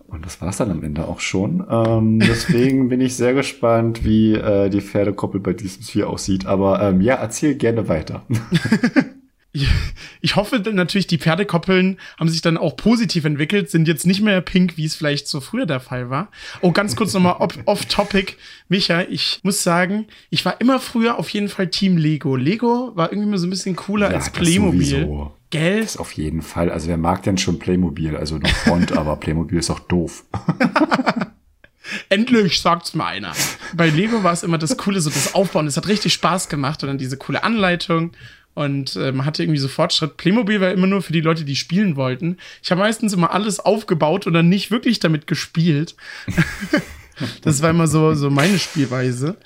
Und das war's dann am Ende auch schon. Ähm, deswegen bin ich sehr gespannt, wie äh, die Pferdekoppel bei diesem 4 aussieht. Aber ähm, ja, erzähl gerne weiter. ich hoffe natürlich, die Pferdekoppeln haben sich dann auch positiv entwickelt, sind jetzt nicht mehr pink, wie es vielleicht so früher der Fall war. Oh, ganz kurz nochmal off-topic. Micha, ich muss sagen, ich war immer früher auf jeden Fall Team Lego. Lego war irgendwie mal so ein bisschen cooler ja, als Playmobil. Sowieso. Gell? Das auf jeden Fall. Also wer mag denn schon Playmobil? Also noch Front, aber Playmobil ist auch doof. Endlich sagt's mal einer. Bei Lego war es immer das Coole, so das Aufbauen. Es hat richtig Spaß gemacht und dann diese coole Anleitung und äh, man hatte irgendwie so Fortschritt. Playmobil war immer nur für die Leute, die spielen wollten. Ich habe meistens immer alles aufgebaut und dann nicht wirklich damit gespielt. das war immer so, so meine Spielweise.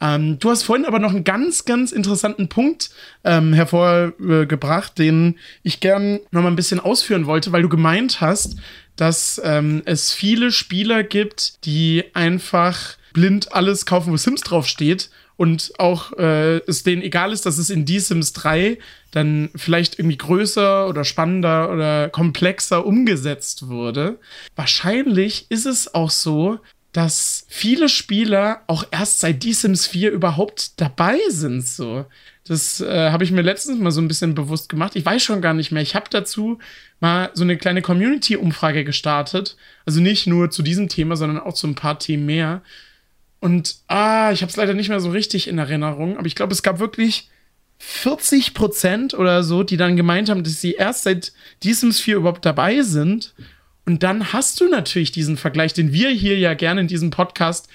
Ähm, du hast vorhin aber noch einen ganz, ganz interessanten Punkt ähm, hervorgebracht, den ich gern noch mal ein bisschen ausführen wollte, weil du gemeint hast, dass ähm, es viele Spieler gibt, die einfach blind alles kaufen, wo Sims draufsteht und auch äh, es denen egal ist, dass es in Die Sims 3 dann vielleicht irgendwie größer oder spannender oder komplexer umgesetzt wurde. Wahrscheinlich ist es auch so, dass viele Spieler auch erst seit Die Sims 4 überhaupt dabei sind. So, das äh, habe ich mir letztens mal so ein bisschen bewusst gemacht. Ich weiß schon gar nicht mehr. Ich habe dazu mal so eine kleine Community-Umfrage gestartet. Also nicht nur zu diesem Thema, sondern auch zu ein paar Themen mehr. Und ah, ich habe es leider nicht mehr so richtig in Erinnerung, aber ich glaube, es gab wirklich 40 Prozent oder so, die dann gemeint haben, dass sie erst seit Die Sims 4 überhaupt dabei sind. Und dann hast du natürlich diesen Vergleich, den wir hier ja gerne in diesem Podcast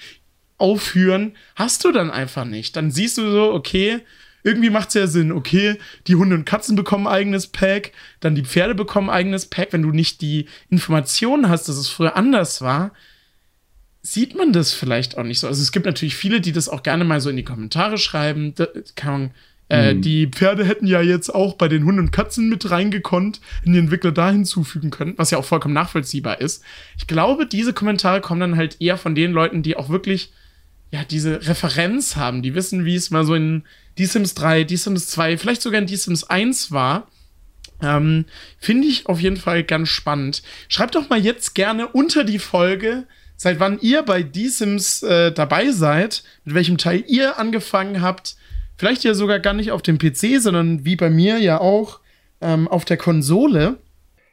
aufführen, hast du dann einfach nicht. Dann siehst du so, okay, irgendwie macht es ja Sinn, okay, die Hunde und Katzen bekommen eigenes Pack, dann die Pferde bekommen eigenes Pack. Wenn du nicht die Informationen hast, dass es früher anders war, sieht man das vielleicht auch nicht so. Also es gibt natürlich viele, die das auch gerne mal so in die Kommentare schreiben. Kann, äh, mhm. Die Pferde hätten ja jetzt auch bei den Hunden und Katzen mit reingekonnt, in die Entwickler da hinzufügen können, was ja auch vollkommen nachvollziehbar ist. Ich glaube, diese Kommentare kommen dann halt eher von den Leuten, die auch wirklich ja diese Referenz haben, die wissen, wie es mal so in Die Sims 3, Die Sims 2, vielleicht sogar in Die Sims 1 war. Ähm, Finde ich auf jeden Fall ganz spannend. Schreibt doch mal jetzt gerne unter die Folge, seit wann ihr bei D-Sims äh, dabei seid, mit welchem Teil ihr angefangen habt. Vielleicht ja sogar gar nicht auf dem PC, sondern wie bei mir ja auch ähm, auf der Konsole.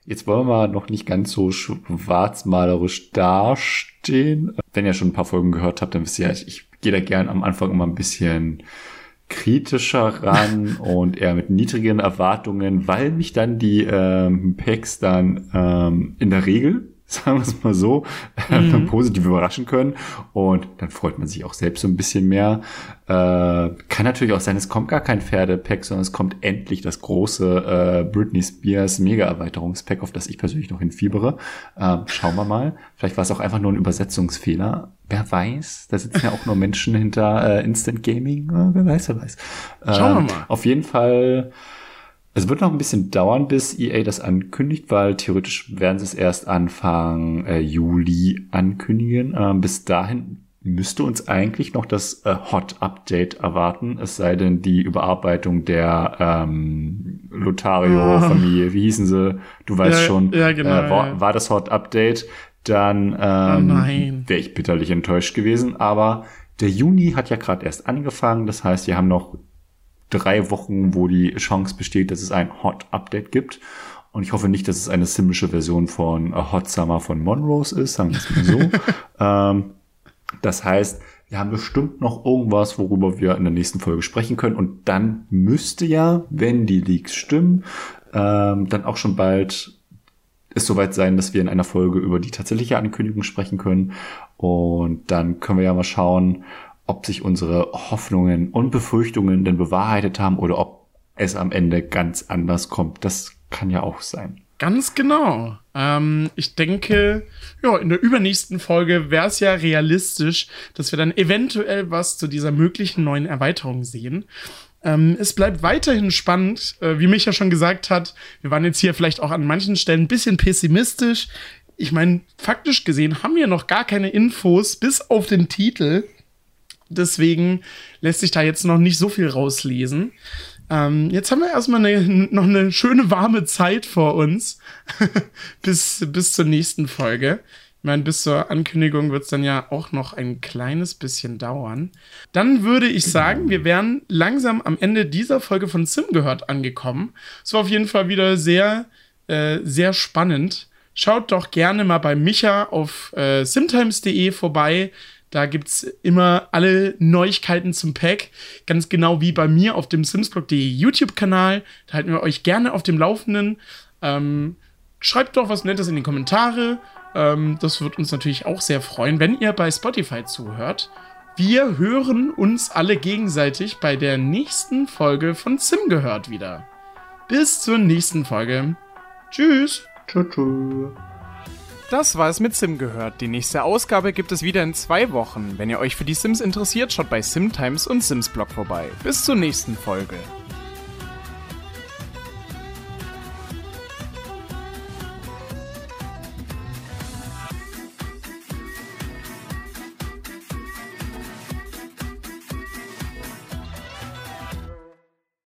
Jetzt wollen wir noch nicht ganz so schwarzmalerisch dastehen. Wenn ihr schon ein paar Folgen gehört habt, dann wisst ihr, ich, ich gehe da gern am Anfang immer ein bisschen kritischer ran und eher mit niedrigen Erwartungen, weil mich dann die ähm, Packs dann ähm, in der Regel sagen wir es mal so, mhm. positiv überraschen können. Und dann freut man sich auch selbst so ein bisschen mehr. Äh, kann natürlich auch sein, es kommt gar kein Pferdepack, sondern es kommt endlich das große äh, Britney Spears Mega-Erweiterungspack, auf das ich persönlich noch hinfiebere. Äh, schauen wir mal. Vielleicht war es auch einfach nur ein Übersetzungsfehler. Wer weiß? Da sitzen ja auch nur Menschen hinter äh, Instant Gaming. Äh, wer weiß, wer weiß. Schauen wir ähm, mal. Auf jeden Fall Es wird noch ein bisschen dauern, bis EA das ankündigt, weil theoretisch werden sie es erst Anfang äh, Juli ankündigen. Ähm, bis dahin müsste uns eigentlich noch das äh, Hot-Update erwarten, es sei denn die Überarbeitung der ähm, Lothario-Familie, oh. wie hießen sie? Du weißt ja, schon, ja, genau, äh, war, war das Hot-Update, dann ähm, oh wäre ich bitterlich enttäuscht gewesen. Aber der Juni hat ja gerade erst angefangen, das heißt, wir haben noch drei Wochen, wo die Chance besteht, dass es ein Hot-Update gibt. Und ich hoffe nicht, dass es eine simische Version von Hot Summer von Monrose ist, sagen wir es mal so. ähm, das heißt, wir haben bestimmt noch irgendwas, worüber wir in der nächsten Folge sprechen können. Und dann müsste ja, wenn die Leaks stimmen, ähm, dann auch schon bald es soweit sein, dass wir in einer Folge über die tatsächliche Ankündigung sprechen können. Und dann können wir ja mal schauen, ob sich unsere Hoffnungen und Befürchtungen denn bewahrheitet haben oder ob es am Ende ganz anders kommt. Das kann ja auch sein. Ganz genau. Ähm, ich denke, ja, in der übernächsten Folge wäre es ja realistisch, dass wir dann eventuell was zu dieser möglichen neuen Erweiterung sehen. Ähm, es bleibt weiterhin spannend, äh, wie Micha schon gesagt hat. Wir waren jetzt hier vielleicht auch an manchen Stellen ein bisschen pessimistisch. Ich meine, faktisch gesehen haben wir noch gar keine Infos bis auf den Titel. Deswegen lässt sich da jetzt noch nicht so viel rauslesen. Ähm, jetzt haben wir erstmal eine, noch eine schöne warme Zeit vor uns bis, bis zur nächsten Folge. Ich meine, bis zur Ankündigung wird es dann ja auch noch ein kleines bisschen dauern. Dann würde ich sagen, wir wären langsam am Ende dieser Folge von Sim gehört angekommen. Es war auf jeden Fall wieder sehr, äh, sehr spannend. Schaut doch gerne mal bei Micha auf äh, simtimes.de vorbei. Da gibt es immer alle Neuigkeiten zum Pack. Ganz genau wie bei mir auf dem Simsblog.de YouTube-Kanal. Da halten wir euch gerne auf dem Laufenden. Ähm, schreibt doch was Nettes in die Kommentare. Ähm, das wird uns natürlich auch sehr freuen, wenn ihr bei Spotify zuhört. Wir hören uns alle gegenseitig bei der nächsten Folge von Sim gehört wieder. Bis zur nächsten Folge. Tschüss. Tschüss. Das war es mit Sim gehört. Die nächste Ausgabe gibt es wieder in zwei Wochen. Wenn ihr euch für die Sims interessiert, schaut bei Simtimes und Sims Blog vorbei. Bis zur nächsten Folge.